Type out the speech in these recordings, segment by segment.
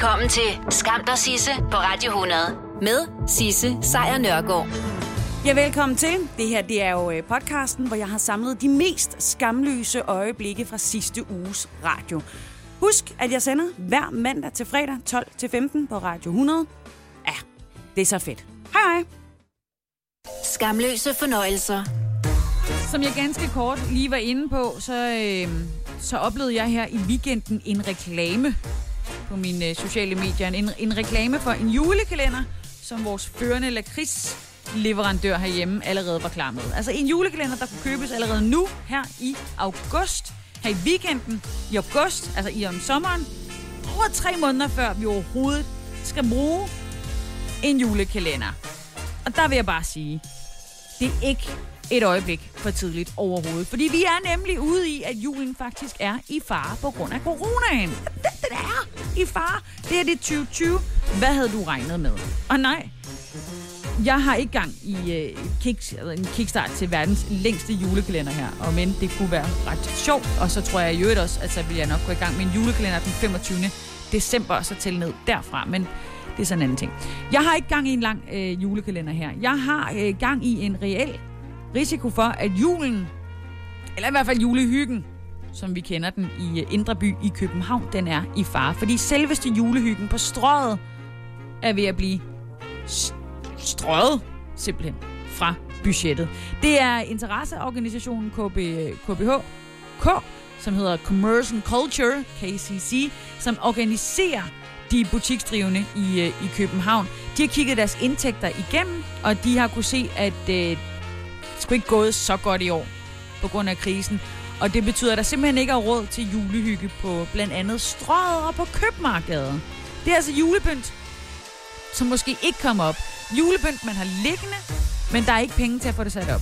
Velkommen til Skam der Sisse på Radio 100 med Sisse Sejr Nørgaard. Ja, velkommen til. Det her det er jo øh, podcasten, hvor jeg har samlet de mest skamløse øjeblikke fra sidste uges radio. Husk, at jeg sender hver mandag til fredag 12 til 15 på Radio 100. Ja, det er så fedt. Hej hej. Skamløse fornøjelser. Som jeg ganske kort lige var inde på, så, øh, så oplevede jeg her i weekenden en reklame på mine øh, sociale medier. En, en reklame for en julekalender, som vores førende lakrids leverandør herhjemme allerede var klar med. Altså en julekalender, der kunne købes allerede nu, her i august, her i weekenden, i august, altså i om sommeren, over tre måneder før vi overhovedet skal bruge en julekalender. Og der vil jeg bare sige, det er ikke et øjeblik for tidligt overhovedet. Fordi vi er nemlig ude i, at julen faktisk er i fare på grund af coronaen. Det, det er i fare. Det er det 2020. Hvad havde du regnet med? Og nej, jeg har ikke gang i øh, kick, altså øh, en kickstart til verdens længste julekalender her, og men det kunne være ret sjovt. Og så tror jeg i øvrigt også, at så vil jeg nok gå i gang med en julekalender den 25. december, og så tælle ned derfra. Men det er sådan en anden ting. Jeg har ikke gang i en lang øh, julekalender her. Jeg har øh, gang i en reel risiko for, at julen, eller i hvert fald julehyggen, som vi kender den i øh, Indre By i København, den er i fare. Fordi selveste julehyggen på strøget er ved at blive strøget simpelthen fra budgettet. Det er interesseorganisationen KB, KBH, K, som hedder Commercial Culture, KCC, som organiserer de butiksdrivende i, øh, i København. De har kigget deres indtægter igennem, og de har kunne se, at øh, det ikke gået så godt i år på grund af krisen. Og det betyder, at der simpelthen ikke er råd til julehygge på blandt andet strøget og på købmarkedet. Det er altså julepynt, som måske ikke kommer op. Julepynt, man har liggende, men der er ikke penge til at få det sat op.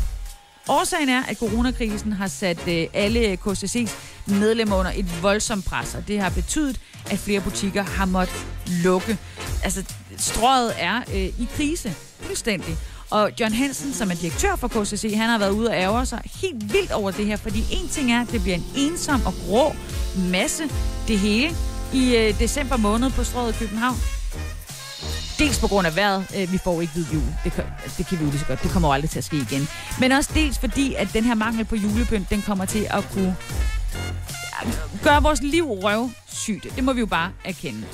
Årsagen er, at coronakrisen har sat øh, alle KCC's medlemmer under et voldsomt pres, og det har betydet, at flere butikker har måttet lukke. Altså, strøget er øh, i krise, fuldstændig. Og John Hansen, som er direktør for KCC, han har været ude og ærger sig helt vildt over det her, fordi en ting er, at det bliver en ensom og grå masse, det hele, i øh, december måned på strøget i København. Dels på grund af vejret, øh, vi får ikke hvid jul. Det, kan, det kan vi jo lige så godt. Det kommer jo aldrig til at ske igen. Men også dels fordi, at den her mangel på julepynt, den kommer til at kunne øh, gøre vores liv røvsygt. Det må vi jo bare erkende.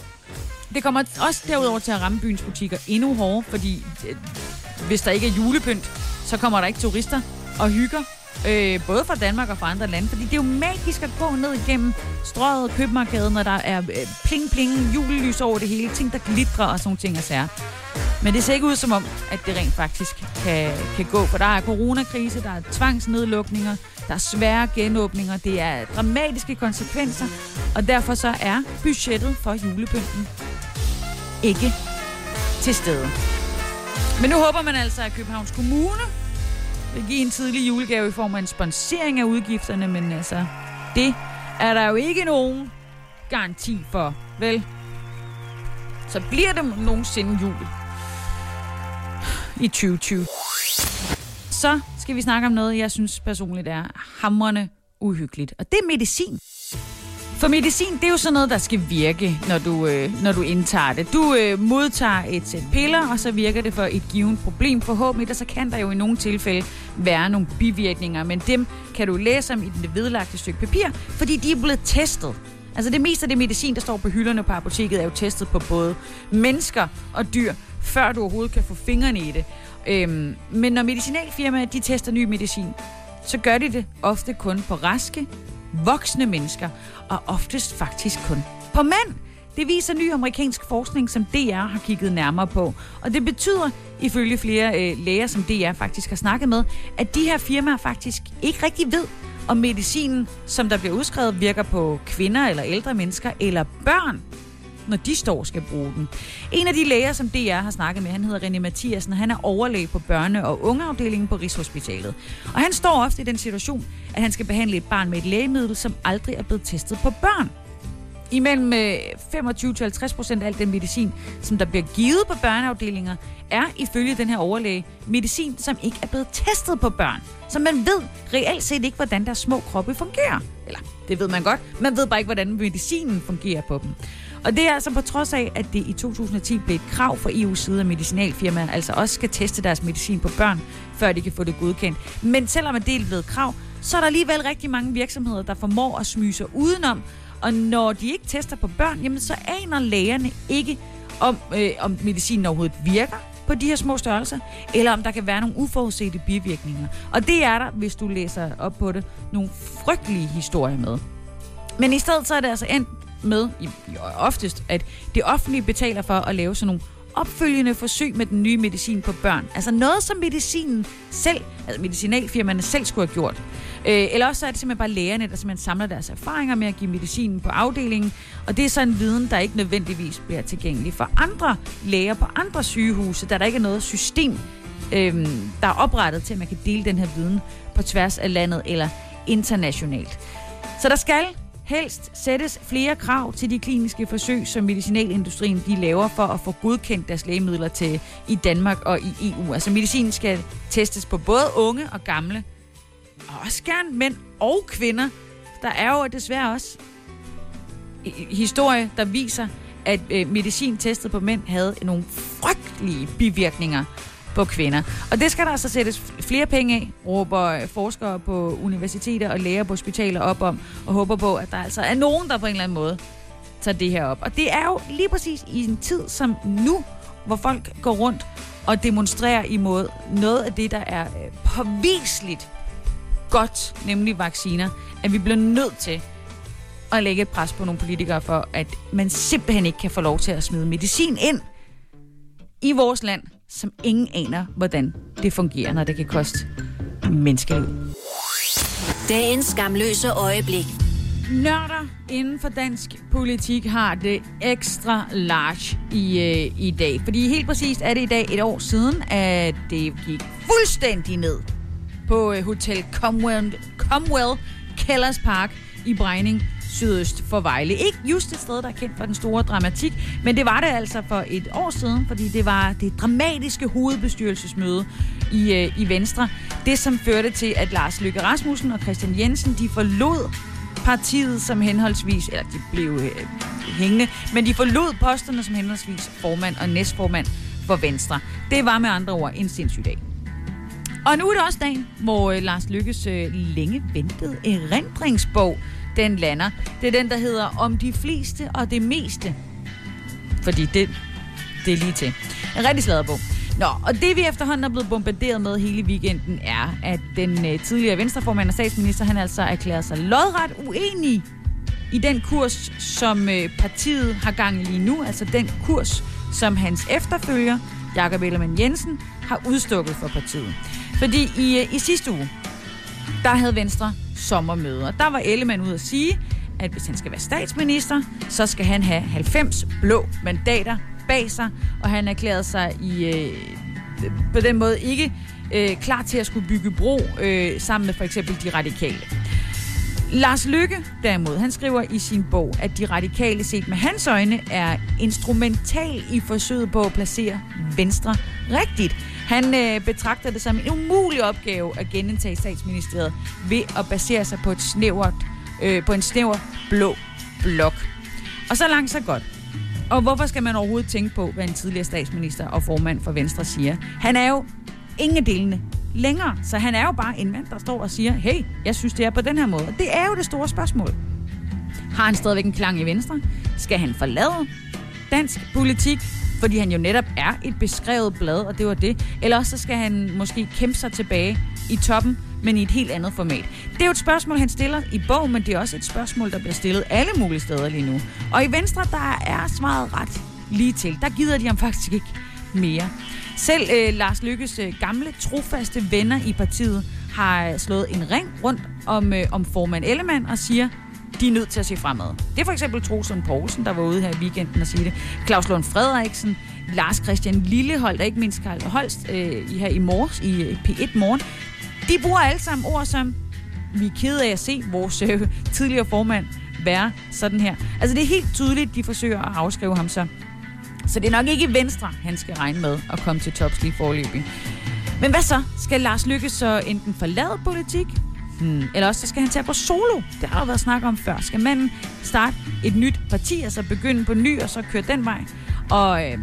Det kommer også derudover til at ramme byens butikker endnu hårdere, fordi øh, hvis der ikke er julepynt, så kommer der ikke turister og hygger. Øh, både fra Danmark og fra andre lande. Fordi det er jo magisk at gå ned igennem strøget købmarkedet, når der er øh, pling-pling, julelys over det hele, ting der glitrer og sådan ting og sager. Men det ser ikke ud som om, at det rent faktisk kan, kan gå, for der er coronakrise, der er tvangsnedlukninger, der er svære genåbninger, det er dramatiske konsekvenser, og derfor så er budgettet for julepynten ikke til stede. Men nu håber man altså, at Københavns Kommune vil give en tidlig julegave i form af en sponsering af udgifterne, men altså, det er der jo ikke nogen garanti for, vel? Så bliver det nogensinde jul i 2020. Så skal vi snakke om noget, jeg synes personligt er hamrende uhyggeligt, og det er medicin. For medicin, det er jo sådan noget, der skal virke, når du, øh, når du indtager det. Du øh, modtager et sæt piller, og så virker det for et givet problem forhåbentlig, der så kan der jo i nogle tilfælde være nogle bivirkninger, men dem kan du læse om i det vedlagte stykke papir, fordi de er blevet testet. Altså det meste af det medicin, der står på hylderne på apoteket, er jo testet på både mennesker og dyr, før du overhovedet kan få fingrene i det. Øhm, men når medicinalfirmaer de tester ny medicin, så gør de det ofte kun på raske, voksne mennesker, og oftest faktisk kun på mænd. Det viser ny amerikansk forskning, som DR har kigget nærmere på. Og det betyder, ifølge flere øh, læger, som DR faktisk har snakket med, at de her firmaer faktisk ikke rigtig ved, om medicinen, som der bliver udskrevet, virker på kvinder eller ældre mennesker eller børn når de står og skal bruge den. En af de læger, som DR har snakket med, han hedder René Mathiasen, han er overlæge på børne- og ungeafdelingen på Rigshospitalet. Og han står ofte i den situation, at han skal behandle et barn med et lægemiddel, som aldrig er blevet testet på børn. Imellem 25-50 øh, procent af al den medicin, som der bliver givet på børneafdelinger, er ifølge den her overlæge medicin, som ikke er blevet testet på børn. Så man ved reelt set ikke, hvordan deres små kroppe fungerer. Eller, det ved man godt. Man ved bare ikke, hvordan medicinen fungerer på dem. Og det er altså på trods af, at det i 2010 blev et krav for EU's side af medicinalfirmaer, altså også skal teste deres medicin på børn, før de kan få det godkendt. Men selvom det er blevet krav, så er der alligevel rigtig mange virksomheder, der formår at smyge sig udenom. Og når de ikke tester på børn, jamen så aner lægerne ikke, om, øh, om medicinen overhovedet virker på de her små størrelser, eller om der kan være nogle uforudsete bivirkninger. Og det er der, hvis du læser op på det, nogle frygtelige historier med. Men i stedet så er det altså endt med, i, oftest, at det offentlige betaler for at lave sådan nogle opfølgende forsøg med den nye medicin på børn. Altså noget, som medicinen selv, altså medicinalfirmaerne selv skulle have gjort. Øh, eller også er det simpelthen bare lægerne, der simpelthen samler deres erfaringer med at give medicinen på afdelingen. Og det er så en viden, der ikke nødvendigvis bliver tilgængelig for andre læger på andre sygehuse, da der ikke er noget system, øh, der er oprettet til, at man kan dele den her viden på tværs af landet eller internationalt. Så der skal helst sættes flere krav til de kliniske forsøg, som medicinalindustrien de laver for at få godkendt deres lægemidler til i Danmark og i EU. Altså medicinen skal testes på både unge og gamle, og også gerne mænd og kvinder. Der er jo desværre også historie, der viser, at øh, medicin testet på mænd havde nogle frygtelige bivirkninger på kvinder. Og det skal der altså sættes flere penge af, råber forskere på universiteter og læger på hospitaler op om, og håber på, at der altså er nogen, der på en eller anden måde tager det her op. Og det er jo lige præcis i en tid som nu, hvor folk går rundt og demonstrerer imod noget af det, der er øh, påviseligt godt, nemlig vacciner, at vi bliver nødt til at lægge et pres på nogle politikere for, at man simpelthen ikke kan få lov til at smide medicin ind i vores land, som ingen aner, hvordan det fungerer, når det kan koste menneskeliv. Dagens skamløse øjeblik. Nørder inden for dansk politik har det ekstra large i, øh, i dag. Fordi helt præcist er det i dag et år siden, at det gik fuldstændig ned på øh, Hotel Comwell, Comwell Kellers Park i Brejning sydøst for Vejle. Ikke just et sted, der er kendt for den store dramatik, men det var det altså for et år siden, fordi det var det dramatiske hovedbestyrelsesmøde i, øh, i Venstre. Det, som førte til, at Lars Løkke Rasmussen og Christian Jensen, de forlod partiet som henholdsvis, eller de blev øh, hængende, men de forlod posterne som henholdsvis formand og næstformand for Venstre. Det var med andre ord en sindssyg dag. Og nu er det også dagen, hvor øh, Lars Lykkes øh, længe ventede erindringsbog, den lander. Det er den, der hedder Om de fleste og det meste. Fordi det, det er lige til. En rigtig sladderbog. Nå, og det vi efterhånden er blevet bombarderet med hele weekenden er, at den øh, tidligere venstreformand og statsminister, han altså erklærer sig lodret uenig i den kurs, som øh, partiet har gang i lige nu. Altså den kurs, som hans efterfølger, Jakob Ellemann Jensen, har udstukket for partiet. Fordi i, øh, i sidste uge, der havde Venstre sommermøder. Der var Ellemann ud at sige, at hvis han skal være statsminister, så skal han have 90 blå mandater bag sig, og han erklærede sig i, øh, på den måde ikke øh, klar til at skulle bygge bro øh, sammen med for eksempel de radikale. Lars Lykke derimod, han skriver i sin bog, at de radikale set med hans øjne er instrumental i forsøget på at placere Venstre rigtigt. Han øh, betragter det som en umulig opgave at genindtage statsministeriet ved at basere sig på, et snævert, øh, på en snæver blå blok. Og så langt så godt. Og hvorfor skal man overhovedet tænke på, hvad en tidligere statsminister og formand for Venstre siger? Han er jo ingen delene længere, så han er jo bare en mand, der står og siger, hey, jeg synes, det er på den her måde. Og det er jo det store spørgsmål. Har han stadigvæk en klang i Venstre? Skal han forlade dansk politik? Fordi han jo netop er et beskrevet blad, og det var det. Eller også så skal han måske kæmpe sig tilbage i toppen, men i et helt andet format. Det er jo et spørgsmål, han stiller i bog, men det er også et spørgsmål, der bliver stillet alle mulige steder lige nu. Og i Venstre, der er svaret ret lige til. Der gider de ham faktisk ikke mere. Selv øh, Lars Lykkes øh, gamle, trofaste venner i partiet har slået en ring rundt om, øh, om formand Ellemann og siger, de er nødt til at se fremad. Det er for eksempel Troelsen Poulsen, der var ude her i weekenden og sige det. Claus Lund Frederiksen, Lars Christian Lillehold, og ikke mindst Karl Holst øh, her i morges, i øh, P1 Morgen. De bruger alle sammen ord som, vi er kede af at se vores øh, tidligere formand være sådan her. Altså det er helt tydeligt, de forsøger at afskrive ham så. Så det er nok ikke Venstre, han skal regne med at komme til tops lige forløbig. Men hvad så? Skal Lars Lykke så enten forlade politik, Hmm. Eller også så skal han tage på solo. Det har der været snak om før. Skal manden starte et nyt parti, altså begynde på ny, og så køre den vej? Og øh,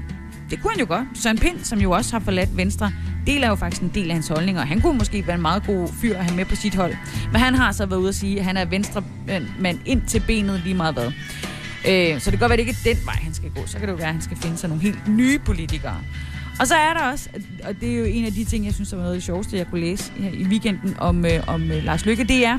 det kunne han jo godt. Søren Pind, som jo også har forladt Venstre, deler jo faktisk en del af hans holdninger. Han kunne måske være en meget god fyr at have med på sit hold. Men han har så været ude at sige, at han er venstre mand ind til benet lige meget hvad. Øh, så det kan godt være, at det ikke er den vej, han skal gå. Så kan det jo være, at han skal finde sig nogle helt nye politikere. Og så er der også, og det er jo en af de ting, jeg synes, der var noget af det sjoveste, jeg kunne læse her i weekenden om, øh, om øh, Lars Lykke, det er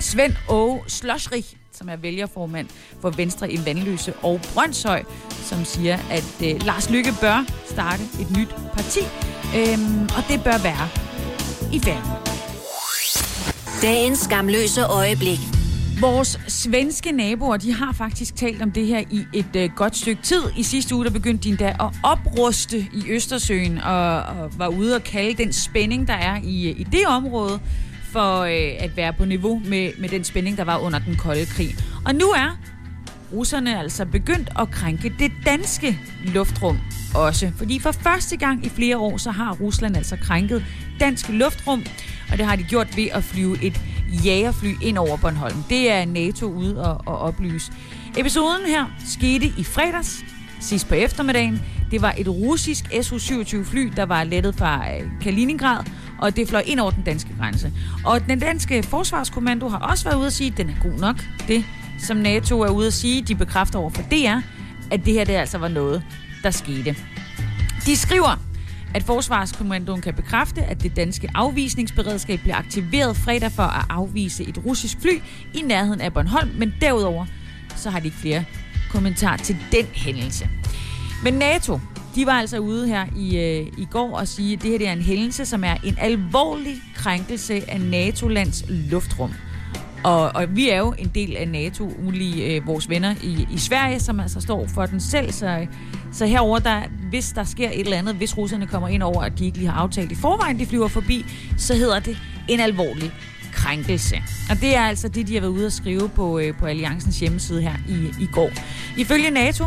Svend Åge Slosrich, som er vælgerformand for Venstre i Vandløse og Brøndshøj, som siger, at øh, Lars Lykke bør starte et nyt parti, øhm, og det bør være i færd. Dagens skamløse øjeblik. Vores svenske naboer, de har faktisk talt om det her i et øh, godt stykke tid. I sidste uge, der begyndte de endda at opruste i Østersøen, og, og var ude og kalde den spænding, der er i, øh, i det område, for øh, at være på niveau med, med den spænding, der var under den kolde krig. Og nu er russerne altså begyndt at krænke det danske luftrum også. Fordi for første gang i flere år, så har Rusland altså krænket dansk luftrum, og det har de gjort ved at flyve et jagerfly ind over Bornholm. Det er NATO ude og, og oplyse. Episoden her skete i fredags, sidst på eftermiddagen. Det var et russisk Su-27 fly, der var lettet fra øh, Kaliningrad, og det fløj ind over den danske grænse. Og den danske forsvarskommando har også været ude at sige, at den er god nok. Det, som NATO er ude at sige, de bekræfter over for DR, at det her det altså var noget, der skete. De skriver, at Forsvarskommandoen kan bekræfte, at det danske afvisningsberedskab blev aktiveret fredag for at afvise et russisk fly i nærheden af Bornholm, men derudover så har de ikke flere kommentar til den hændelse. Men NATO, de var altså ude her i, øh, i går og sige, at det her det er en hændelse, som er en alvorlig krænkelse af NATO-lands luftrum. Og, og vi er jo en del af NATO, ulige øh, vores venner i, i Sverige, som altså står for den selv. Så, så herover der, hvis der sker et eller andet, hvis russerne kommer ind over, at de ikke lige har aftalt i forvejen, de flyver forbi, så hedder det en alvorlig krænkelse. Og det er altså det, de har været ude at skrive på, øh, på Alliancens hjemmeside her i, i går. Ifølge NATO,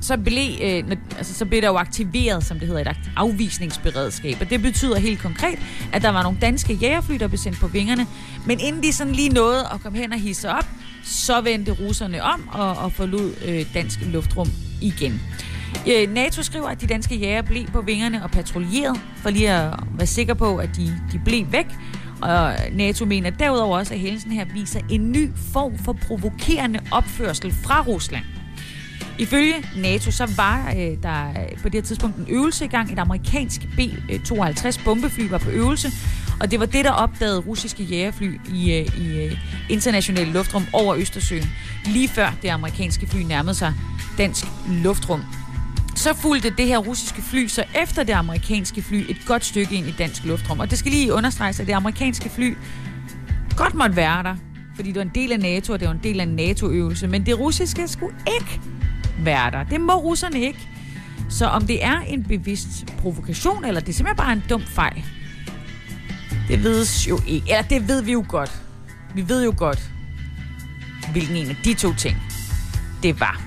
så blev, øh, altså, så blev der jo aktiveret, som det hedder, et afvisningsberedskab. Og det betyder helt konkret, at der var nogle danske jægerfly, der blev sendt på vingerne. Men inden de sådan lige nåede at komme hen og hisse op, så vendte russerne om og, og forlod øh, dansk luftrum igen. Øh, NATO skriver, at de danske jæger blev på vingerne og patruljerede, for lige at være sikker på, at de, de blev væk. Og NATO mener derudover også, at hændelsen her viser en ny form for provokerende opførsel fra Rusland. Ifølge NATO, så var øh, der øh, på det her tidspunkt en øvelse i gang. Et amerikansk B-52 øh, bombefly var på øvelse, og det var det, der opdagede russiske jægerfly i, øh, i øh, luftrum over Østersøen, lige før det amerikanske fly nærmede sig dansk luftrum. Så fulgte det her russiske fly så efter det amerikanske fly et godt stykke ind i dansk luftrum. Og det skal lige understreges, at det amerikanske fly godt måtte være der, fordi det var en del af NATO, og det var en del af en NATO-øvelse. Men det russiske skulle ikke være der. Det må russerne ikke. Så om det er en bevidst provokation, eller det er simpelthen bare en dum fejl, det ved jo ikke. Eller det ved vi jo godt. Vi ved jo godt, hvilken en af de to ting det var.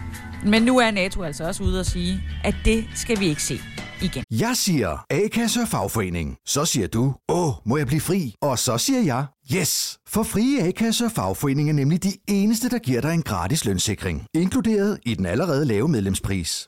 Men nu er NATO altså også ude og sige, at det skal vi ikke se igen. Jeg siger A-kasse og fagforening. Så siger du, åh, må jeg blive fri? Og så siger jeg, yes! For frie A-kasse og fagforening er nemlig de eneste, der giver dig en gratis lønssikring. Inkluderet i den allerede lave medlemspris.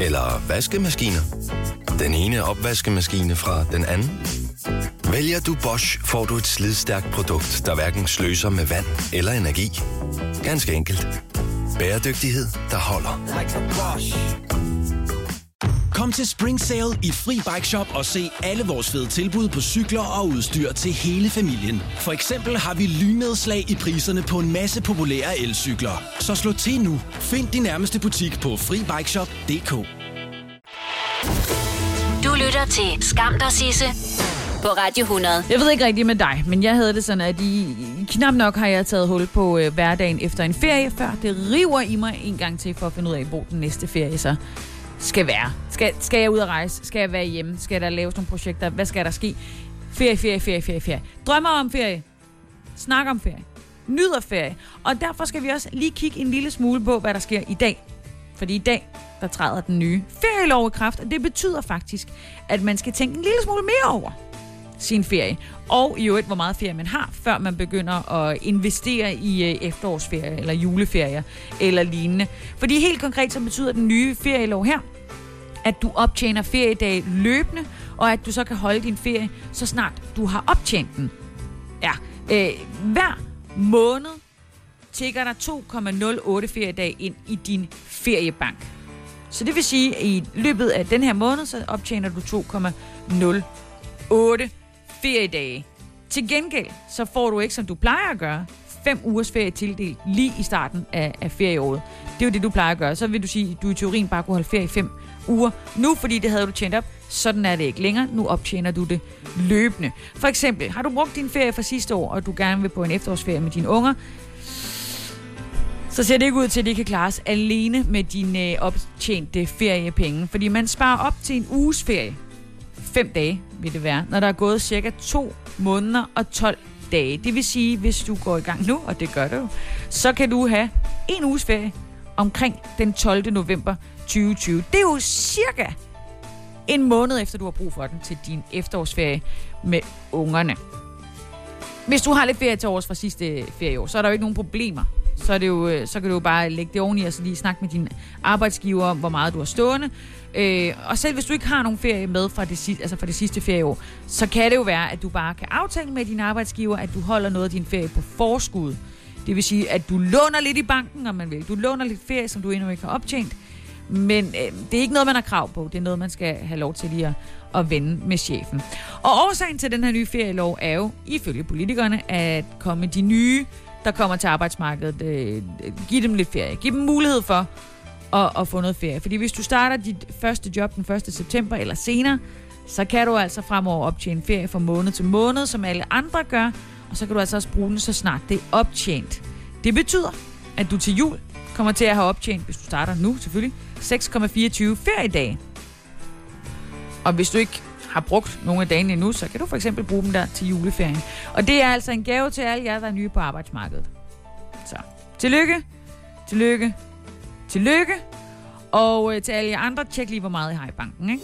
Eller vaskemaskiner? Den ene opvaskemaskine fra den anden? Vælger du Bosch, får du et slidstærkt produkt, der hverken sløser med vand eller energi. Ganske enkelt. Bæredygtighed, der holder. Kom til Spring Sale i Fri Bike Shop og se alle vores fede tilbud på cykler og udstyr til hele familien. For eksempel har vi lynedslag i priserne på en masse populære elcykler. Så slå til nu. Find din nærmeste butik på FriBikeShop.dk Du lytter til Skam dig Sisse på Radio 100. Jeg ved ikke rigtigt med dig, men jeg havde det sådan, at i, knap nok har jeg taget hul på øh, hverdagen efter en ferie, før det river i mig en gang til for at finde ud af, hvor den næste ferie så skal være. Skal, skal jeg ud og rejse? Skal jeg være hjemme? Skal der laves nogle projekter? Hvad skal der ske? Ferie, ferie, ferie, ferie, ferie. Drømmer om ferie. Snak om ferie. Nyder ferie. Og derfor skal vi også lige kigge en lille smule på, hvad der sker i dag. Fordi i dag, der træder den nye ferielov i kraft, og det betyder faktisk, at man skal tænke en lille smule mere over sin ferie. Og i øvrigt, hvor meget ferie man har, før man begynder at investere i øh, efterårsferie eller juleferier eller lignende. Fordi helt konkret så betyder den nye ferielov her, at du optjener feriedage løbende, og at du så kan holde din ferie, så snart du har optjent den. Ja, øh, hver måned tigger der 2,08 feriedage ind i din feriebank. Så det vil sige, at i løbet af den her måned, så optjener du 2,08 feriedage. Til gengæld, så får du ikke, som du plejer at gøre, fem ugers ferie tildelt lige i starten af, af ferieåret. Det er jo det, du plejer at gøre. Så vil du sige, at du i teorien bare kunne holde ferie i fem uger. Nu, fordi det havde du tjent op, sådan er det ikke længere. Nu optjener du det løbende. For eksempel, har du brugt din ferie fra sidste år, og du gerne vil på en efterårsferie med dine unger, så ser det ikke ud til, at det kan klares alene med dine øh, optjente feriepenge. Fordi man sparer op til en uges ferie. Fem dage vil det være, når der er gået cirka to måneder og 12 dage. Det vil sige, hvis du går i gang nu, og det gør du så kan du have en uges ferie omkring den 12. november 2020. Det er jo cirka en måned efter, du har brug for den til din efterårsferie med ungerne. Hvis du har lidt ferie til års fra sidste ferieår, så er der jo ikke nogen problemer. Så, er det jo, øh, så kan du jo bare lægge det oveni og så lige snakke med din arbejdsgiver om, hvor meget du har stående. Øh, og selv hvis du ikke har nogen ferie med fra det, altså fra det sidste ferieår, så kan det jo være, at du bare kan aftale med din arbejdsgiver, at du holder noget af din ferie på forskud. Det vil sige, at du låner lidt i banken, om man vil. Du låner lidt ferie, som du endnu ikke har optjent. Men øh, det er ikke noget, man har krav på. Det er noget, man skal have lov til lige at, at vende med chefen. Og årsagen til den her nye ferielov er jo, ifølge politikerne, at komme de nye, der kommer til arbejdsmarkedet, øh, øh give dem lidt ferie. Give dem mulighed for at, at få noget ferie. Fordi hvis du starter dit første job den 1. september eller senere, så kan du altså fremover optjene ferie fra måned til måned, som alle andre gør, og så kan du altså også bruge den, så snart det er optjent. Det betyder, at du til jul kommer til at have optjent, hvis du starter nu selvfølgelig, 6,24 feriedage. Og hvis du ikke har brugt nogle af dagene endnu, så kan du for eksempel bruge dem der til juleferien. Og det er altså en gave til alle jer, der er nye på arbejdsmarkedet. Så tillykke, tillykke, tillykke. Og øh, til alle jer andre, tjek lige, hvor meget I har i banken. Ikke?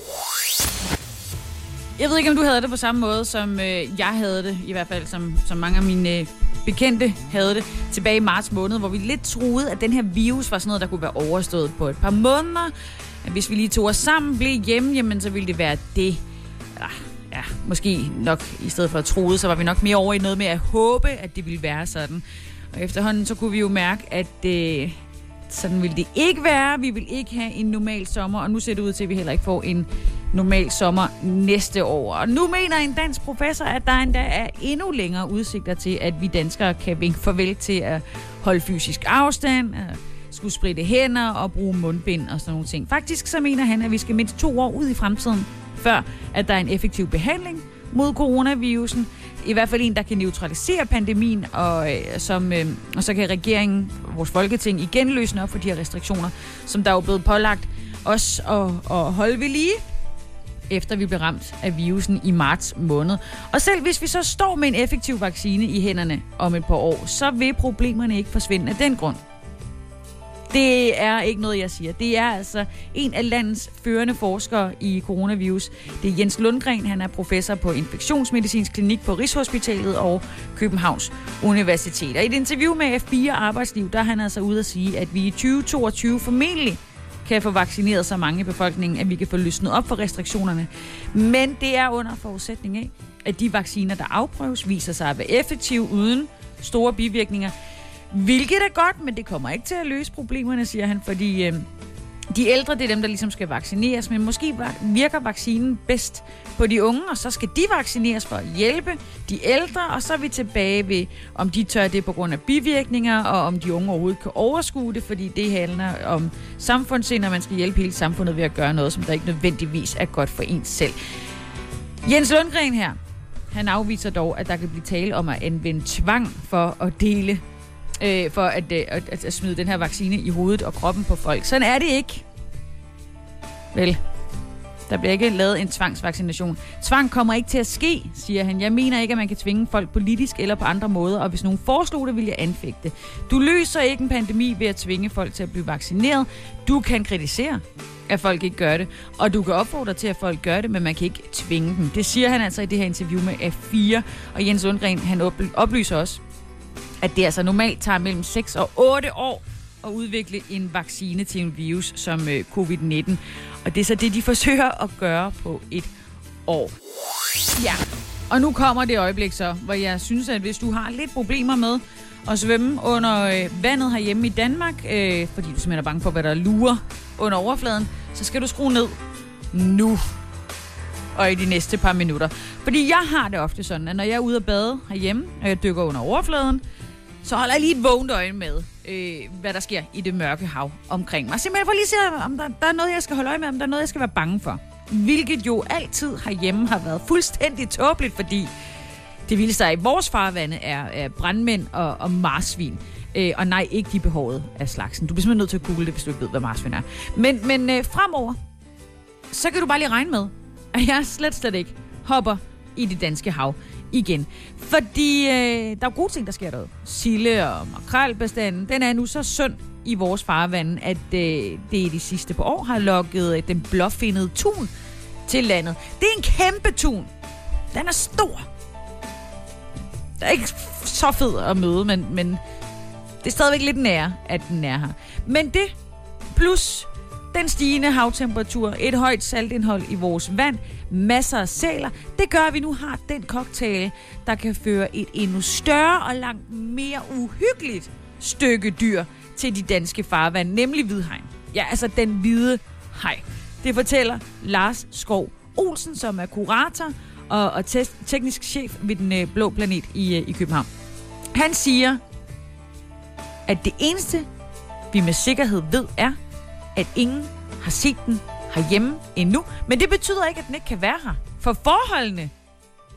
Jeg ved ikke, om du havde det på samme måde, som øh, jeg havde det, i hvert fald som, som mange af mine øh, bekendte havde det, tilbage i marts måned, hvor vi lidt troede, at den her virus var sådan noget, der kunne være overstået på et par måneder. Hvis vi lige tog os sammen, blev hjemme, jamen, så ville det være det. Ja, ja, måske nok i stedet for at troede, så var vi nok mere over i noget med at håbe, at det ville være sådan. Og efterhånden så kunne vi jo mærke, at øh, sådan vil det ikke være. Vi vil ikke have en normal sommer, og nu ser det ud til, at vi heller ikke får en normal sommer næste år. Og nu mener en dansk professor, at der endda er endnu længere udsigter til, at vi danskere kan vinke farvel til at holde fysisk afstand, at skulle spritte hænder og bruge mundbind og sådan nogle ting. Faktisk så mener han, at vi skal mindst to år ud i fremtiden, før at der er en effektiv behandling mod coronavirusen. I hvert fald en, der kan neutralisere pandemien, og, øh, som, øh, og så kan regeringen, vores folketing, igen løsne op for de her restriktioner, som der er jo blevet pålagt os at, at holde ved lige efter vi blev ramt af virusen i marts måned. Og selv hvis vi så står med en effektiv vaccine i hænderne om et par år, så vil problemerne ikke forsvinde af den grund. Det er ikke noget, jeg siger. Det er altså en af landets førende forskere i coronavirus. Det er Jens Lundgren. Han er professor på infektionsmedicinsk klinik på Rigshospitalet og Københavns Universitet. Og i et interview med F4 Arbejdsliv, der er han altså ude at sige, at vi i 2022 formentlig kan få vaccineret så mange i befolkningen, at vi kan få løsnet op for restriktionerne. Men det er under forudsætning af, at de vacciner, der afprøves, viser sig at være effektive uden store bivirkninger. Hvilket er godt, men det kommer ikke til at løse problemerne, siger han, fordi øh, de ældre, det er dem, der ligesom skal vaccineres, men måske virker vaccinen bedst på de unge, og så skal de vaccineres for at hjælpe de ældre, og så er vi tilbage ved, om de tør det på grund af bivirkninger, og om de unge overhovedet kan overskue det, fordi det handler om samfundssind, og man skal hjælpe hele samfundet ved at gøre noget, som der ikke nødvendigvis er godt for ens selv. Jens Lundgren her, han afviser dog, at der kan blive tale om at anvende tvang for at dele øh, for at, øh, at, at smide den her vaccine i hovedet og kroppen på folk. Sådan er det ikke. Vel, der bliver ikke lavet en tvangsvaccination. Tvang kommer ikke til at ske, siger han. Jeg mener ikke, at man kan tvinge folk politisk eller på andre måder, og hvis nogen foreslog det, vil jeg anfægte. Du løser ikke en pandemi ved at tvinge folk til at blive vaccineret. Du kan kritisere, at folk ikke gør det, og du kan opfordre til, at folk gør det, men man kan ikke tvinge dem. Det siger han altså i det her interview med A4, og Jens Lundgren, han oplyser også, at det altså normalt tager mellem 6 og 8 år at udvikle en vaccine til en virus som øh, covid-19. Og det er så det, de forsøger at gøre på et år. Ja, og nu kommer det øjeblik så, hvor jeg synes, at hvis du har lidt problemer med at svømme under øh, vandet herhjemme i Danmark, øh, fordi du simpelthen er bange for, hvad der lurer under overfladen, så skal du skrue ned nu og i de næste par minutter. Fordi jeg har det ofte sådan, at når jeg er ude at bade herhjemme, og jeg dykker under overfladen, så holder jeg lige et vågent øje med, øh, hvad der sker i det mørke hav omkring mig. Simpelthen for lige at se, om der, der er noget, jeg skal holde øje med, om der er noget, jeg skal være bange for. Hvilket jo altid herhjemme har været fuldstændig tåbeligt, fordi det vildeste i vores farvande er, er brandmænd og, og marsvin. Øh, og nej, ikke de behovet af slagsen. Du bliver simpelthen nødt til at google det, hvis du ikke ved, hvad marsvin er. Men, men øh, fremover, så kan du bare lige regne med, at jeg slet slet ikke hopper i det danske hav igen. Fordi øh, der er gode ting, der sker derude. Sille og makrelbestanden, den er nu så sund i vores farvand, at øh, det i de sidste par år har lukket øh, den blåfindede tun til landet. Det er en kæmpe tun. Den er stor. Det er ikke så fed at møde, men, men det er stadigvæk lidt nær, at den er her. Men det, plus den stigende havtemperatur, et højt saltindhold i vores vand, masser af sæler, det gør, at vi nu har den cocktail, der kan føre et endnu større og langt mere uhyggeligt stykke dyr til de danske farvand, nemlig hvidhegn. Ja, altså den hvide hej. Det fortæller Lars Skov Olsen, som er kurator og, og teknisk chef ved den øh, blå planet i, øh, i København. Han siger, at det eneste, vi med sikkerhed ved, er, at ingen har set den herhjemme endnu. Men det betyder ikke, at den ikke kan være her. For forholdene,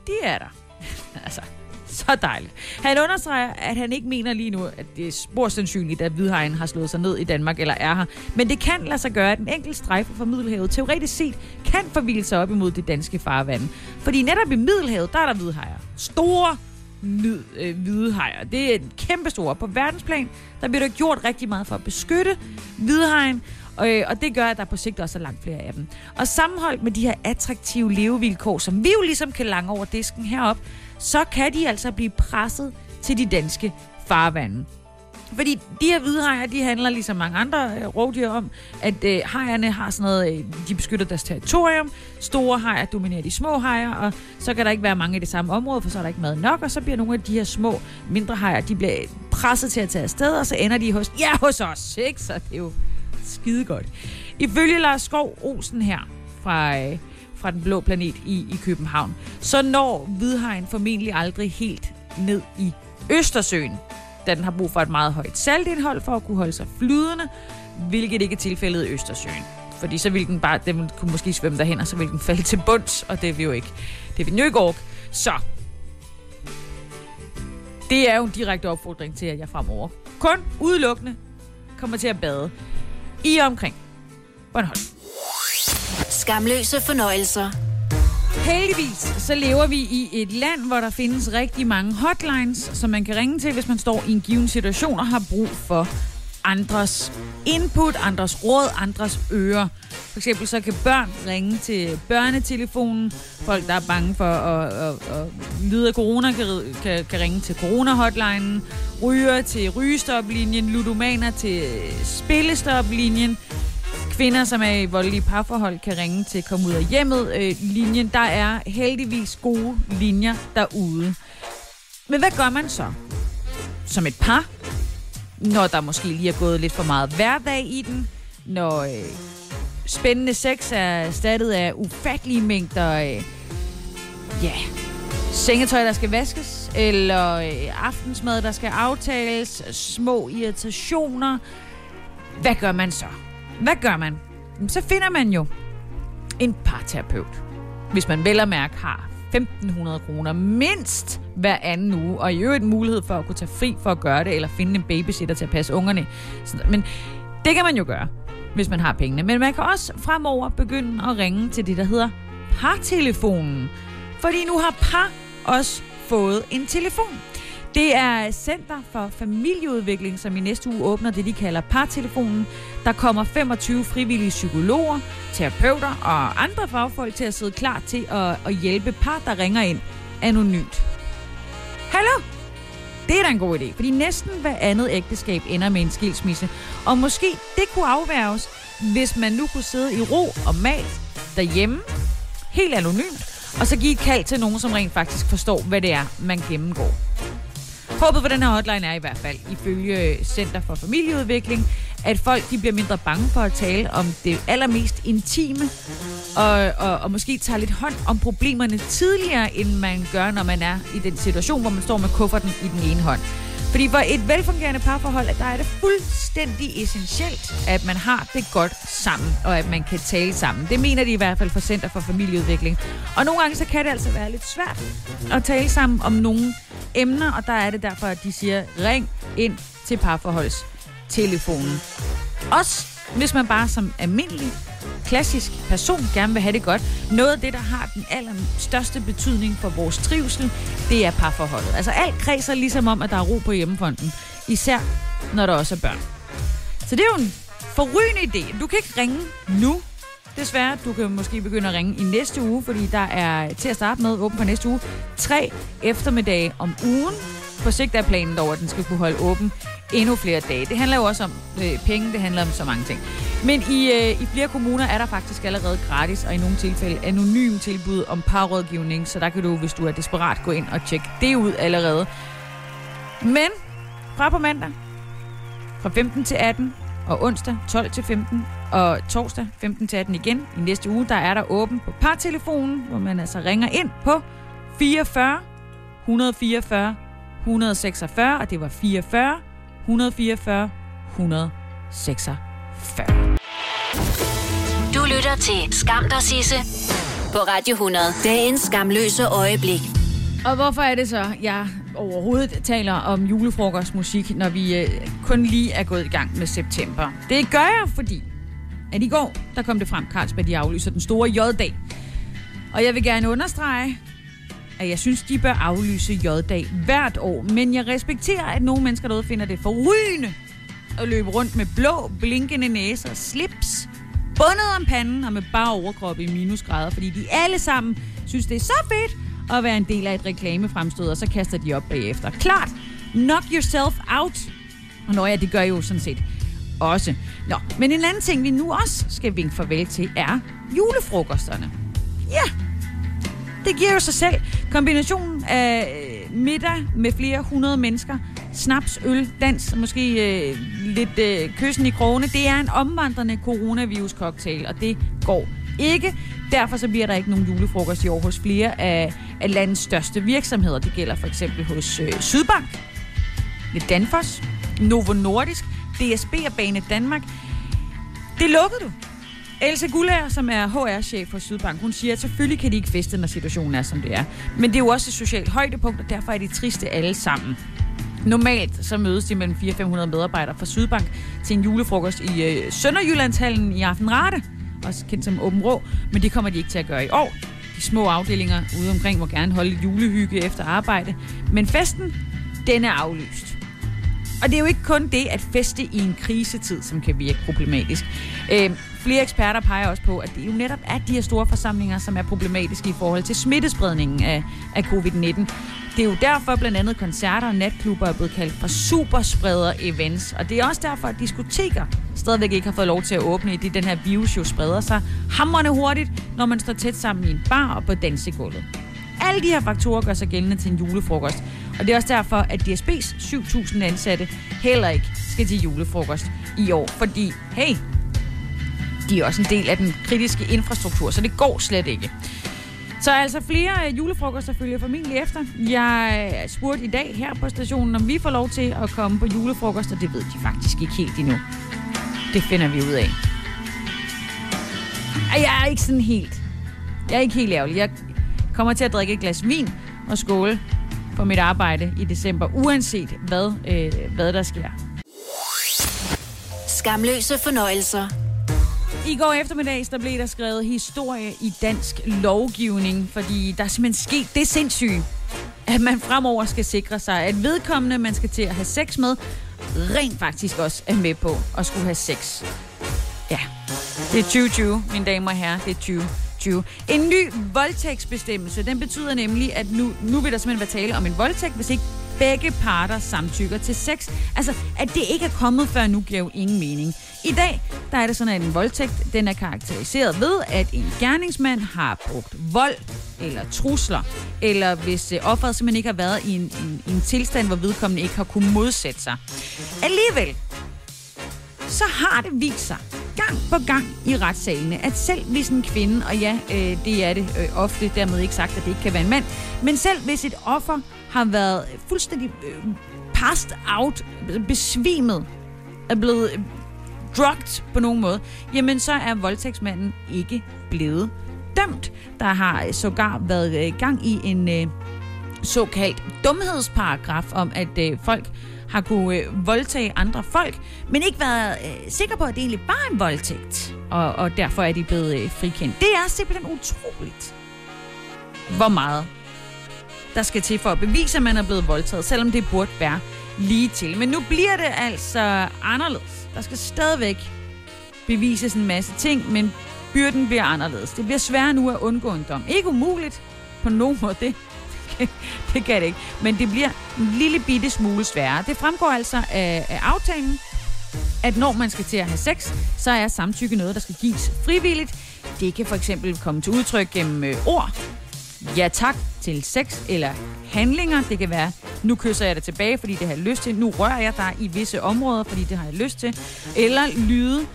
de er der. altså, så dejligt. Han understreger, at han ikke mener lige nu, at det er spor sandsynligt, at hvidhajen har slået sig ned i Danmark eller er her. Men det kan lade sig gøre, at en enkelt strejfe fra Middelhavet teoretisk set kan forvilde sig op imod det danske farvand. Fordi netop i Middelhavet, der er der hvidhajer. Store nyd, øh, hvidehajer. Det er kæmpe store. På verdensplan, der bliver der gjort rigtig meget for at beskytte hvidhajen, og, øh, og det gør, at der på sigt også er langt flere af dem. Og sammenholdt med de her attraktive levevilkår, som vi jo ligesom kan lange over disken herop, så kan de altså blive presset til de danske farvande. Fordi de her hvidhajer, de handler ligesom mange andre øh, rovdyr om, at øh, hajerne har sådan noget, øh, de beskytter deres territorium, store hajer dominerer de små hajer, og så kan der ikke være mange i det samme område, for så er der ikke mad nok, og så bliver nogle af de her små, mindre hajer, de bliver presset til at tage afsted, og så ender de hos, ja, hos os, ikke? Så det er jo skide godt. Ifølge Lars Skov Olsen her fra, øh, fra Den Blå Planet i, i København, så når hvidhajen formentlig aldrig helt ned i Østersøen, da den har brug for et meget højt saltindhold for at kunne holde sig flydende, hvilket ikke er tilfældet i Østersøen. Fordi så ville den bare, den kunne måske svømme derhen, og så ville den falde til bunds, og det vil jo ikke. Det vil den jo ikke orke. Så det er jo en direkte opfordring til, at jeg fremover kun udelukkende kommer til at bade i omkring Bornholm. Skamløse fornøjelser. Heldigvis så lever vi i et land, hvor der findes rigtig mange hotlines, som man kan ringe til, hvis man står i en given situation og har brug for andres input, andres råd, andres ører. For eksempel så kan børn ringe til børnetelefonen. Folk, der er bange for at, at, at lide af corona, kan, kan, kan ringe til corona-hotlinen. Ryger til rygestoplinjen. Ludomaner til spillestoplinjen. Kvinder, som er i voldelige parforhold, kan ringe til Kom ud af hjemmet øh, linjen. Der er heldigvis gode linjer derude. Men hvad gør man så? Som et par? Når der måske lige er gået lidt for meget hverdag i den? Når øh, spændende sex er erstattet af ufattelige mængder øh, ja, sengetøj, der skal vaskes? Eller øh, aftensmad, der skal aftales? Små irritationer? Hvad gør man så? Hvad gør man? Så finder man jo en parterapeut. Hvis man vel og mærke har 1.500 kroner mindst hver anden uge, og i øvrigt mulighed for at kunne tage fri for at gøre det, eller finde en babysitter til at passe ungerne. Men det kan man jo gøre. hvis man har pengene. Men man kan også fremover begynde at ringe til det, der hedder partelefonen. Fordi nu har par også fået en telefon. Det er Center for Familieudvikling, som i næste uge åbner det, de kalder partelefonen. Der kommer 25 frivillige psykologer, terapeuter og andre fagfolk til at sidde klar til at, at hjælpe par, der ringer ind anonymt. Hallo? Det er da en god idé, fordi næsten hver andet ægteskab ender med en skilsmisse. Og måske det kunne afværges, hvis man nu kunne sidde i ro og mag derhjemme, helt anonymt, og så give et kald til nogen, som rent faktisk forstår, hvad det er, man gennemgår. Håbet for den her hotline er i hvert fald, ifølge Center for Familieudvikling, at folk de bliver mindre bange for at tale om det allermest intime, og, og, og måske tager lidt hånd om problemerne tidligere, end man gør, når man er i den situation, hvor man står med kufferten i den ene hånd. Fordi for et velfungerende parforhold, der er det fuldstændig essentielt, at man har det godt sammen, og at man kan tale sammen. Det mener de i hvert fald for Center for Familieudvikling. Og nogle gange så kan det altså være lidt svært at tale sammen om nogle emner, og der er det derfor, at de siger, ring ind til parforholdstelefonen. Også hvis man bare som almindelig klassisk person gerne vil have det godt. Noget af det, der har den allerstørste betydning for vores trivsel, det er parforholdet. Altså alt kredser ligesom om, at der er ro på hjemmefronten. Især når der også er børn. Så det er jo en forrygende idé. Du kan ikke ringe nu. Desværre, du kan måske begynde at ringe i næste uge, fordi der er til at starte med åben på næste uge tre eftermiddage om ugen. På sigt er planen dog, at den skal kunne holde åben endnu flere dage. Det handler jo også om øh, penge, det handler om så mange ting. Men i, øh, i flere kommuner er der faktisk allerede gratis, og i nogle tilfælde anonym tilbud om parrådgivning, så der kan du, hvis du er desperat, gå ind og tjekke det ud allerede. Men fra på mandag, fra 15 til 18, og onsdag 12 til 15, og torsdag 15 til 18 igen. I næste uge, der er der åben på partelefonen, hvor man altså ringer ind på 44 144 146, og det var 44 144 146. Du lytter til Skam dig Sisse på Radio 100. Dagens skamløse øjeblik. Og hvorfor er det så, jeg overhovedet taler om julefrokostmusik, når vi øh, kun lige er gået i gang med september? Det gør jeg, fordi at i går, der kom det frem, Carlsberg, de aflyser den store J-dag. Og jeg vil gerne understrege, at jeg synes, de bør aflyse J-dag hvert år. Men jeg respekterer, at nogle mennesker derude finder det forrygende at løbe rundt med blå, blinkende næser, slips, bundet om panden og med bare overkrop i minusgrader, fordi de alle sammen synes, det er så fedt at være en del af et reklamefremstød, og så kaster de op bagefter. Klart, knock yourself out. Og når ja, det gør jo sådan set også. Nå, men en anden ting, vi nu også skal vinke farvel til, er julefrokosterne. Ja, det giver jo sig selv. Kombinationen af øh, middag med flere hundrede mennesker, snaps, øl, dans måske øh, lidt øh, kyssen i krogene, det er en omvandrende coronavirus-cocktail, og det går ikke. Derfor så bliver der ikke nogen julefrokost i år hos flere af, af landets største virksomheder. Det gælder for eksempel hos øh, Sydbank, med Danfoss, Novo Nordisk, DSB og Bane Danmark. Det lukkede du. Else Gullager, som er HR-chef for Sydbank, hun siger, at selvfølgelig kan de ikke feste, når situationen er, som det er. Men det er jo også et socialt højdepunkt, og derfor er de triste alle sammen. Normalt så mødes de mellem 400-500 medarbejdere fra Sydbank til en julefrokost i øh, Sønderjyllandshallen i Aftenrate, også kendt som Åben Rå, men det kommer de ikke til at gøre i år. De små afdelinger ude omkring må gerne holde julehygge efter arbejde, men festen, den er aflyst. Og det er jo ikke kun det at feste i en krisetid, som kan virke problematisk. Øh, flere eksperter peger også på, at det jo netop er de her store forsamlinger, som er problematiske i forhold til smittespredningen af, af covid-19. Det er jo derfor blandt andet koncerter og natklubber er blevet kaldt for superspreder-events. Og det er også derfor, at diskoteker stadigvæk ikke har fået lov til at åbne, i det den her virus jo spreder sig hammerne hurtigt, når man står tæt sammen i en bar og på dansegulvet. Alle de her faktorer gør sig gældende til en julefrokost. Og det er også derfor, at DSB's 7.000 ansatte heller ikke skal til julefrokost i år. Fordi, hey, de er også en del af den kritiske infrastruktur, så det går slet ikke. Så altså flere julefrokoster følger formentlig efter. Jeg spurgte i dag her på stationen, om vi får lov til at komme på julefrokost, og det ved de faktisk ikke helt endnu. Det finder vi ud af. Jeg er ikke sådan helt... Jeg er ikke helt ærgerlig. Jeg kommer til at drikke et glas vin og skåle på mit arbejde i december, uanset hvad, øh, hvad der sker. Skamløse fornøjelser. I går eftermiddag, der blev der skrevet historie i dansk lovgivning, fordi der er simpelthen sket det sindssyge, at man fremover skal sikre sig, at vedkommende, man skal til at have sex med, rent faktisk også er med på at skulle have sex. Ja, det er 2020, mine damer og herrer, det er 2020. En ny voldtægtsbestemmelse, den betyder nemlig, at nu, nu vil der simpelthen være tale om en voldtægt, hvis ikke begge parter samtykker til sex. Altså, at det ikke er kommet før nu, giver jo ingen mening. I dag, der er det sådan, at en voldtægt, den er karakteriseret ved, at en gerningsmand har brugt vold eller trusler, eller hvis øh, offeret simpelthen ikke har været i en, en, en tilstand, hvor vedkommende ikke har kunnet modsætte sig. Alligevel, så har det vist sig gang på gang i retssalene, at selv hvis en kvinde, og ja, øh, det er det øh, ofte, dermed ikke sagt, at det ikke kan være en mand, men selv hvis et offer har været fuldstændig øh, passed out, altså besvimet, er blevet øh, drugt på nogen måde, jamen så er voldtægtsmanden ikke blevet dømt. Der har sågar været øh, gang i en øh, såkaldt dumhedsparagraf om, at øh, folk har kunne øh, voldtage andre folk, men ikke været øh, sikre på, at det egentlig bare er en voldtægt, og, og derfor er de blevet øh, frikendt. Det er simpelthen utroligt, hvor meget der skal til for at bevise, at man er blevet voldtaget, selvom det burde være lige til. Men nu bliver det altså anderledes. Der skal stadigvæk bevises en masse ting, men byrden bliver anderledes. Det bliver sværere nu at undgå en dom. Ikke umuligt på nogen måde, det, det kan det ikke. Men det bliver en lille bitte smule sværere. Det fremgår altså af, af aftalen, at når man skal til at have sex, så er samtykke noget, der skal gives frivilligt. Det kan for eksempel komme til udtryk gennem øh, ord, ja tak til sex eller handlinger. Det kan være, nu kysser jeg dig tilbage, fordi det har jeg lyst til. Nu rører jeg dig i visse områder, fordi det har jeg lyst til. Eller lyde.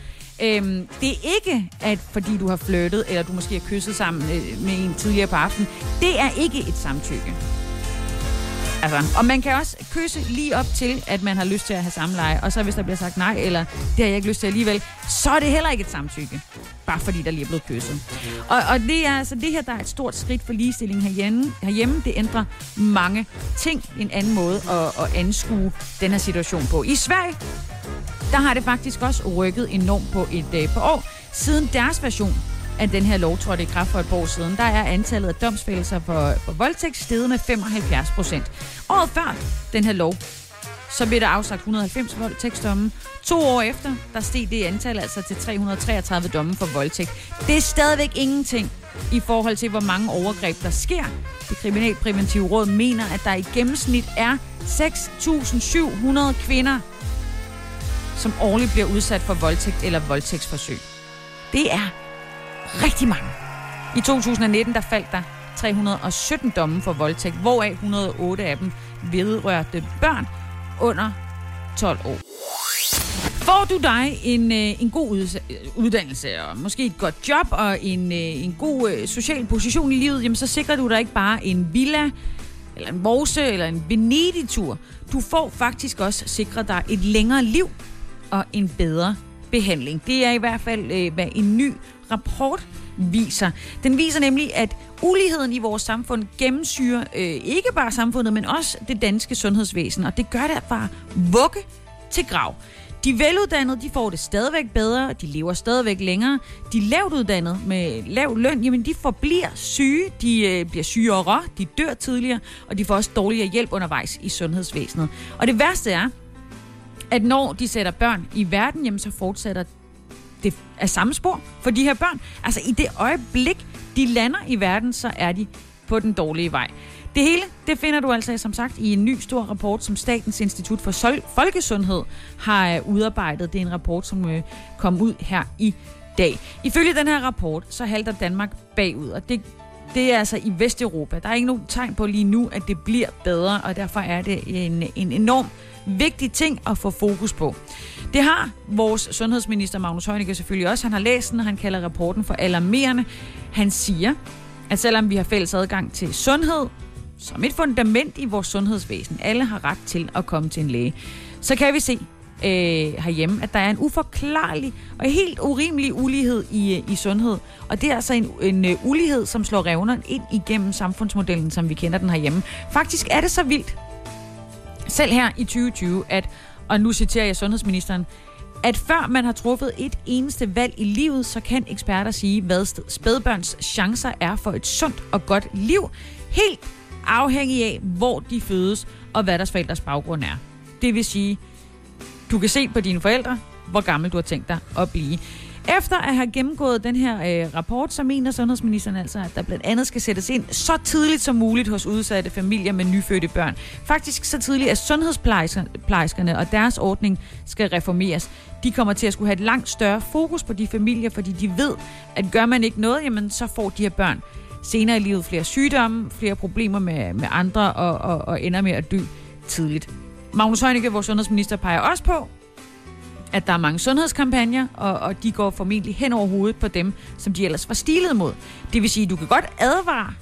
Øhm, det er ikke, at fordi du har flirtet, eller du måske har kysset sammen øh, med en tidligere på aftenen. Det er ikke et samtykke. Altså, og man kan også kysse lige op til, at man har lyst til at have samleje, og så hvis der bliver sagt nej, eller det har jeg ikke lyst til alligevel, så er det heller ikke et samtykke. Bare fordi der lige er blevet kysset. Og, og det er altså det her, der er et stort skridt for ligestilling herhjemme. herhjemme. Det ændrer mange ting, en anden måde at, at anskue den her situation på. I Sverige, der har det faktisk også rykket enormt på et øh, par år, siden deres version at den her lov trådte i kraft for et par år siden, der er antallet af domsfældelser for, for voldtægt steget med 75 procent. Året før den her lov, så blev der afsagt 190 voldtægtsdomme. To år efter, der steg det antal altså til 333 domme for voldtægt. Det er stadigvæk ingenting i forhold til, hvor mange overgreb der sker. Det kriminalpræventive råd mener, at der i gennemsnit er 6.700 kvinder, som årligt bliver udsat for voldtægt eller voldtægtsforsøg. Det er rigtig mange. I 2019 der faldt der 317 domme for voldtægt, hvoraf 108 af dem vedrørte børn under 12 år. Får du dig en, øh, en god uddannelse, og måske et godt job og en, øh, en god øh, social position i livet, jamen så sikrer du dig ikke bare en villa, eller en morse, eller en Venedig-tur. Du får faktisk også sikret dig et længere liv og en bedre behandling. Det er i hvert fald, øh, hvad en ny rapport viser. Den viser nemlig, at uligheden i vores samfund gennemsyrer øh, ikke bare samfundet, men også det danske sundhedsvæsen, og det gør det bare vugge til grav. De veluddannede, de får det stadigvæk bedre, de lever stadigvæk længere. De lavt uddannede med lav løn, jamen de forbliver syge, de øh, bliver sygere, de dør tidligere, og de får også dårligere hjælp undervejs i sundhedsvæsenet. Og det værste er, at når de sætter børn i verden, jamen så fortsætter det af samme spor for de her børn. Altså i det øjeblik, de lander i verden, så er de på den dårlige vej. Det hele, det finder du altså som sagt i en ny stor rapport, som Statens Institut for Folkesundhed har øh, udarbejdet. Det er en rapport, som øh, kom ud her i dag. Ifølge den her rapport, så halter Danmark bagud, og det, det er altså i Vesteuropa. Der er ikke nogen tegn på lige nu, at det bliver bedre, og derfor er det en, en enorm vigtig ting at få fokus på. Det har vores sundhedsminister Magnus Heunicke selvfølgelig også. Han har læst den, og han kalder rapporten for alarmerende. Han siger, at selvom vi har fælles adgang til sundhed, som et fundament i vores sundhedsvæsen, alle har ret til at komme til en læge, så kan vi se øh, herhjemme, at der er en uforklarlig og helt urimelig ulighed i, øh, i sundhed. Og det er altså en, en øh, ulighed, som slår revner ind igennem samfundsmodellen, som vi kender den herhjemme. Faktisk er det så vildt, selv her i 2020, at og nu citerer jeg sundhedsministeren, at før man har truffet et eneste valg i livet, så kan eksperter sige, hvad spædbørns chancer er for et sundt og godt liv, helt afhængig af, hvor de fødes og hvad deres forældres baggrund er. Det vil sige, du kan se på dine forældre, hvor gammel du har tænkt dig at blive. Efter at have gennemgået den her øh, rapport, så mener sundhedsministeren altså, at der blandt andet skal sættes ind så tidligt som muligt hos udsatte familier med nyfødte børn. Faktisk så tidligt, at sundhedsplejerskerne og deres ordning skal reformeres. De kommer til at skulle have et langt større fokus på de familier, fordi de ved, at gør man ikke noget, jamen så får de her børn senere i livet flere sygdomme, flere problemer med, med andre og, og, og ender med at dø tidligt. Magnus Heunicke, vores sundhedsminister, peger også på, at der er mange sundhedskampagner, og, og de går formentlig hen over hovedet på dem, som de ellers var stilet mod. Det vil sige, at du kan godt advare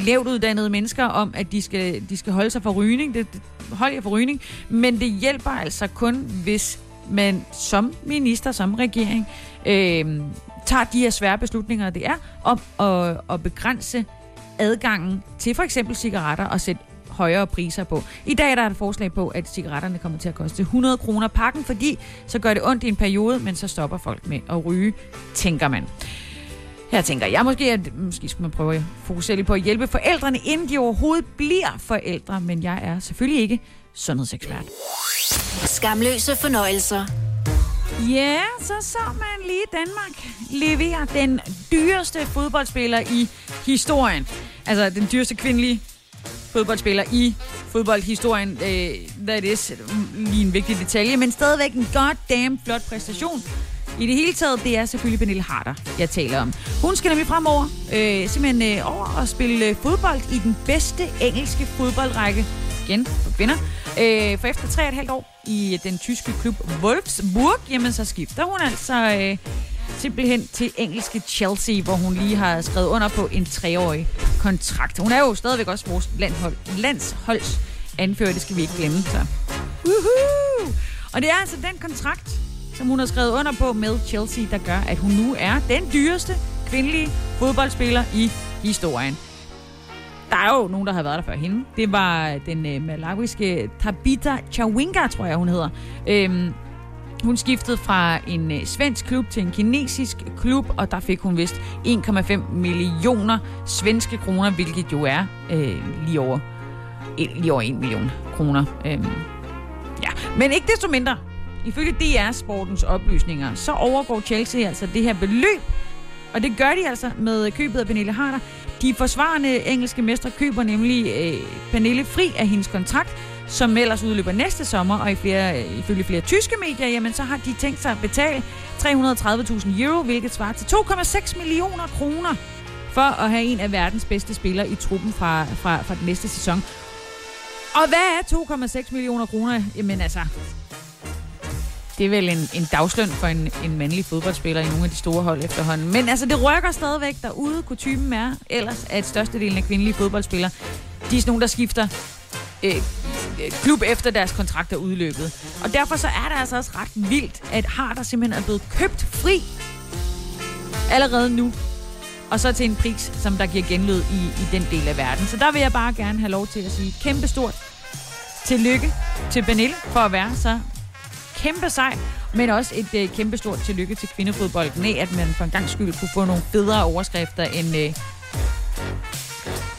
lavt uddannede mennesker om, at de skal, de skal holde sig for rygning. Det, det, hold jer for rygning. Men det hjælper altså kun, hvis man som minister, som regering, øh, tager de her svære beslutninger, det er, om at, at begrænse adgangen til for eksempel cigaretter og sætte højere priser på. I dag er der et forslag på, at cigaretterne kommer til at koste 100 kroner pakken, fordi så gør det ondt i en periode, men så stopper folk med at ryge, tænker man. Her tænker jeg måske, at måske skulle man prøve at fokusere lidt på at hjælpe forældrene, inden de overhovedet bliver forældre, men jeg er selvfølgelig ikke sundhedsekspert. Skamløse fornøjelser. Ja, så så man lige Danmark levere den dyreste fodboldspiller i historien. Altså den dyreste kvindelige fodboldspiller i fodboldhistorien. Øh, that is lige en vigtig detalje, men stadigvæk en goddamn flot præstation. I det hele taget, det er selvfølgelig Pernille Harder, jeg taler om. Hun skal nemlig fremover øh, simpelthen øh, over og spille øh, fodbold i den bedste engelske fodboldrække. Igen for kvinder. Øh, for efter tre et halvt år i øh, den tyske klub Wolfsburg, jamen så skifter hun altså øh, simpelthen til engelske Chelsea, hvor hun lige har skrevet under på en treårig kontrakt. Hun er jo stadigvæk også vores landhold, landsholds anfører, det skal vi ikke glemme. Så. Woohoo! Og det er altså den kontrakt, som hun har skrevet under på med Chelsea, der gør, at hun nu er den dyreste kvindelige fodboldspiller i historien. Der er jo nogen, der har været der før hende. Det var den øh, malawiske Tabita Chawinga, tror jeg, hun hedder. Øhm, hun skiftede fra en øh, svensk klub til en kinesisk klub, og der fik hun vist 1,5 millioner svenske kroner, hvilket jo er øh, lige, over, lige over 1 million kroner. Øhm, ja. Men ikke desto mindre, ifølge DR Sportens oplysninger, så overgår Chelsea altså det her beløb, og det gør de altså med købet af Pernille Harder. De forsvarende engelske mestre køber nemlig øh, Pernille fri af hendes kontrakt, som ellers udløber næste sommer, og i flere, øh, ifølge flere tyske medier, jamen, så har de tænkt sig at betale 330.000 euro, hvilket svarer til 2,6 millioner kroner for at have en af verdens bedste spillere i truppen fra, fra, fra den næste sæson. Og hvad er 2,6 millioner kroner? Jamen altså, det er vel en, en dagsløn for en, en mandlig fodboldspiller i nogle af de store hold efterhånden. Men altså, det rykker stadigvæk derude. Kutumen er ellers, at størstedelen af kvindelige fodboldspillere, de er sådan nogle, der skifter Øh, øh, klub efter deres kontrakt er udløbet. Og derfor så er det altså også ret vildt, at Harder simpelthen er blevet købt fri allerede nu. Og så til en pris, som der giver genlyd i, i den del af verden. Så der vil jeg bare gerne have lov til at sige kæmpe stort tillykke til Benille for at være så kæmpe sej, men også et øh, kæmpe stort tillykke til kvindefodbolden af, at man for en gang skyld kunne få nogle federe overskrifter end, øh,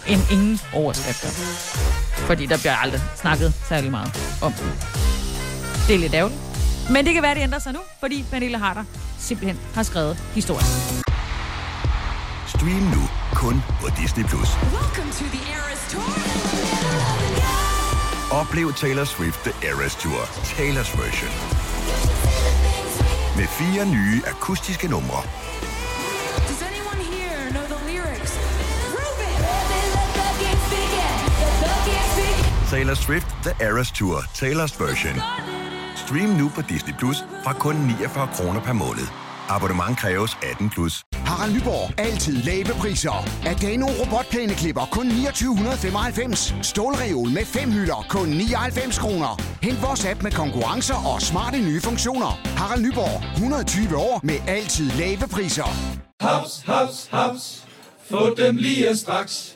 end ingen overskrifter. Fordi der bliver aldrig snakket særlig meget om den. Det er lidt ærgerligt. Men det kan være, det ændrer sig nu, fordi Pernille Harder simpelthen har skrevet historien. Stream nu kun på Disney+. Plus. Oplev Taylor Swift The Eras Tour, Taylor's version. Med fire nye akustiske numre. Taylor Swift The Eras Tour, Taylor's version. Stream nu på Disney Plus fra kun 49 kroner per måned. Abonnement kræves 18 plus. Harald Nyborg. Altid lave priser. Adano robotplæneklipper kun 2995. Stålreol med fem hylder kun 99 kroner. Hent vores app med konkurrencer og smarte nye funktioner. Harald Nyborg. 120 år med altid lave priser. Haps, haps, haps. Få dem lige straks.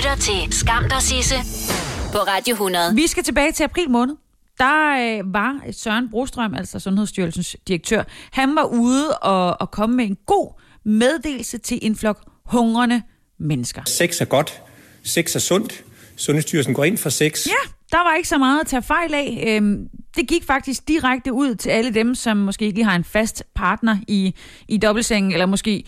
Lytter til Skam dig, Sisse på Radio 100. Vi skal tilbage til april måned. Der øh, var Søren Brostrøm, altså Sundhedsstyrelsens direktør, han var ude og, og komme med en god meddelelse til en flok hungrende mennesker. Sex er godt. Sex er sundt. Sundhedsstyrelsen går ind for sex. Ja, der var ikke så meget at tage fejl af. Øhm, det gik faktisk direkte ud til alle dem, som måske ikke lige har en fast partner i, i dobbeltsengen, eller måske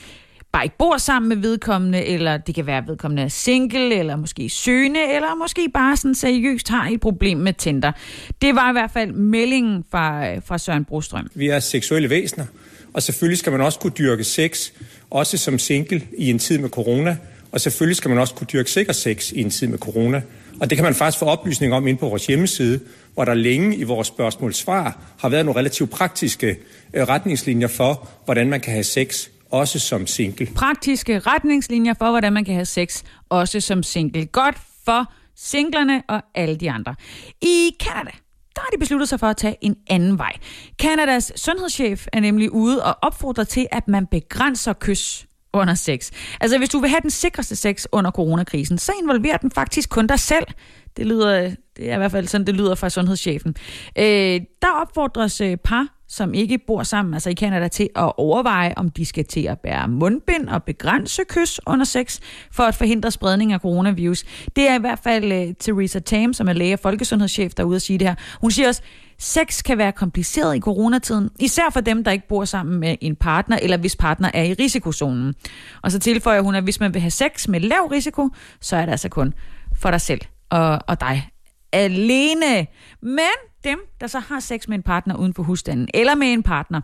bare ikke bor sammen med vedkommende, eller det kan være, at vedkommende er single, eller måske søgende, eller måske bare sådan seriøst har et problem med Tinder. Det var i hvert fald meldingen fra, fra Søren Brostrøm. Vi er seksuelle væsener, og selvfølgelig skal man også kunne dyrke sex, også som single i en tid med corona, og selvfølgelig skal man også kunne dyrke sikker sex i en tid med corona. Og det kan man faktisk få oplysning om ind på vores hjemmeside, hvor der længe i vores spørgsmål-svar har været nogle relativt praktiske øh, retningslinjer for, hvordan man kan have sex også som single. Praktiske retningslinjer for, hvordan man kan have sex, også som single. Godt for singlerne og alle de andre. I Canada, der har de besluttet sig for at tage en anden vej. Kanadas sundhedschef er nemlig ude og opfordrer til, at man begrænser kys under sex. Altså, hvis du vil have den sikreste sex under coronakrisen, så involverer den faktisk kun dig selv. Det lyder, det er i hvert fald sådan, det lyder fra sundhedschefen. Øh, der opfordres øh, par, som ikke bor sammen, altså i Canada, til at overveje, om de skal til at bære mundbind og begrænse kys under sex, for at forhindre spredning af coronavirus. Det er i hvert fald øh, Theresa Tam, som er læge og folkesundhedschef, der er ude at sige det her. Hun siger også, Sex kan være kompliceret i coronatiden, især for dem, der ikke bor sammen med en partner, eller hvis partner er i risikozonen. Og så tilføjer hun, at hvis man vil have sex med lav risiko, så er det altså kun for dig selv og, og dig alene. Men dem, der så har sex med en partner uden for husstanden, eller med en partner,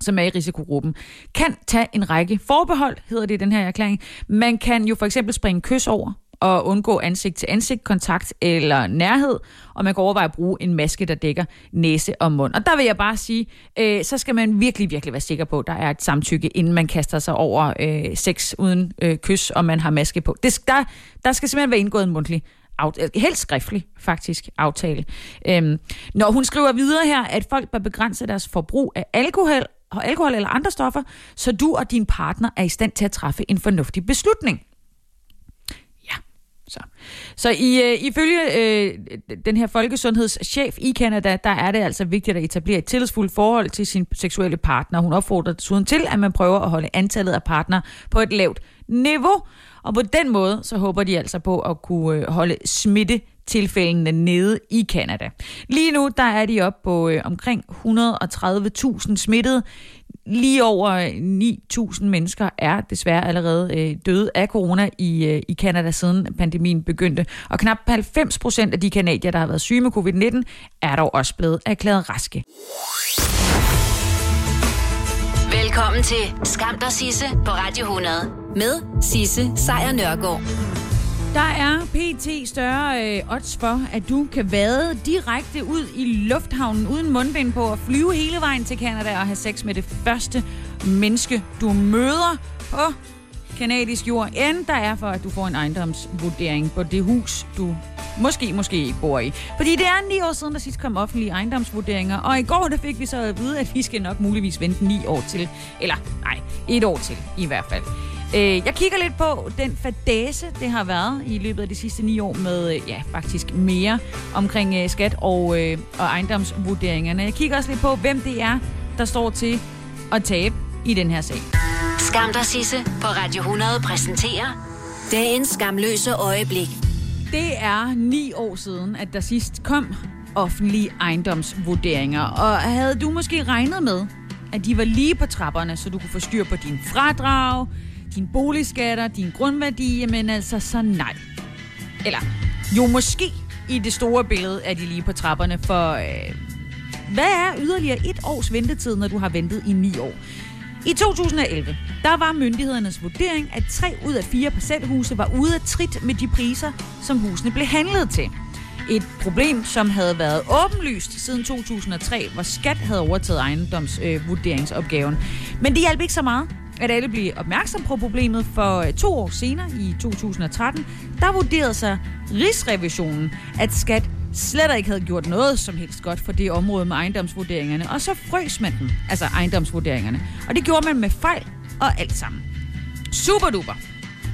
som er i risikogruppen, kan tage en række forbehold, hedder det i den her erklæring. Man kan jo for eksempel springe kys over, og undgå ansigt-til-ansigt kontakt eller nærhed, og man kan overveje at bruge en maske, der dækker næse og mund. Og der vil jeg bare sige, øh, så skal man virkelig, virkelig være sikker på, at der er et samtykke, inden man kaster sig over øh, sex uden øh, kys, og man har maske på. Det, der, der skal simpelthen være indgået en mundtlig helt skriftlig faktisk aftale. Øhm, når hun skriver videre her, at folk bør begrænse deres forbrug af alkohol, alkohol eller andre stoffer, så du og din partner er i stand til at træffe en fornuftig beslutning. Så, så i, øh, ifølge øh, den her folkesundhedschef i Kanada, der er det altså vigtigt at etablere et tillidsfuldt forhold til sin seksuelle partner. Hun opfordrer desuden til, at man prøver at holde antallet af partner på et lavt niveau. Og på den måde, så håber de altså på at kunne øh, holde smitte tilfældene nede i Kanada. Lige nu der er de op på øh, omkring 130.000 smittede. Lige over øh, 9.000 mennesker er desværre allerede øh, døde af corona i, øh, i Canada siden pandemien begyndte. Og knap 90 procent af de kanadier, der har været syge med covid-19, er dog også blevet erklæret raske. Velkommen til Skam der Sisse på Radio 100 med Sisse Sejr Nørgaard. Der er pt. større øh, odds for, at du kan vade direkte ud i lufthavnen uden mundbind på og flyve hele vejen til Canada og have sex med det første menneske, du møder på kanadisk jord, end der er for, at du får en ejendomsvurdering på det hus, du måske, måske ikke bor i. Fordi det er ni år siden, der sidst kom offentlige ejendomsvurderinger, og i går der fik vi så at vide, at vi skal nok muligvis vente ni år til. Eller nej, et år til i hvert fald. Øh, jeg kigger lidt på den fadase, det har været i løbet af de sidste ni år med, øh, ja, faktisk mere omkring øh, skat og, og ejendomsvurderingerne. Jeg kigger også lidt på, hvem det er, der står til at tabe i den her sag. Skam dig, Sisse på Radio 100 præsenterer dagens skamløse øjeblik. Det er ni år siden, at der sidst kom offentlige ejendomsvurderinger. Og havde du måske regnet med, at de var lige på trapperne, så du kunne få styr på din fradrag, dine boligskatter, din grundværdi, men altså så nej. Eller jo måske i det store billede er de lige på trapperne, for øh, hvad er yderligere et års ventetid, når du har ventet i ni år? I 2011, der var myndighedernes vurdering, at tre ud af fire parcelhuse var ude af trit med de priser, som husene blev handlet til. Et problem, som havde været åbenlyst siden 2003, hvor skat havde overtaget ejendomsvurderingsopgaven. Øh, Men det hjalp ikke så meget at alle blev opmærksom på problemet, for øh, to år senere, i 2013, der vurderede sig Rigsrevisionen, at skat slet ikke havde gjort noget som helst godt for det område med ejendomsvurderingerne, og så frøs man den, altså ejendomsvurderingerne. Og det gjorde man med fejl og alt sammen. Super duper.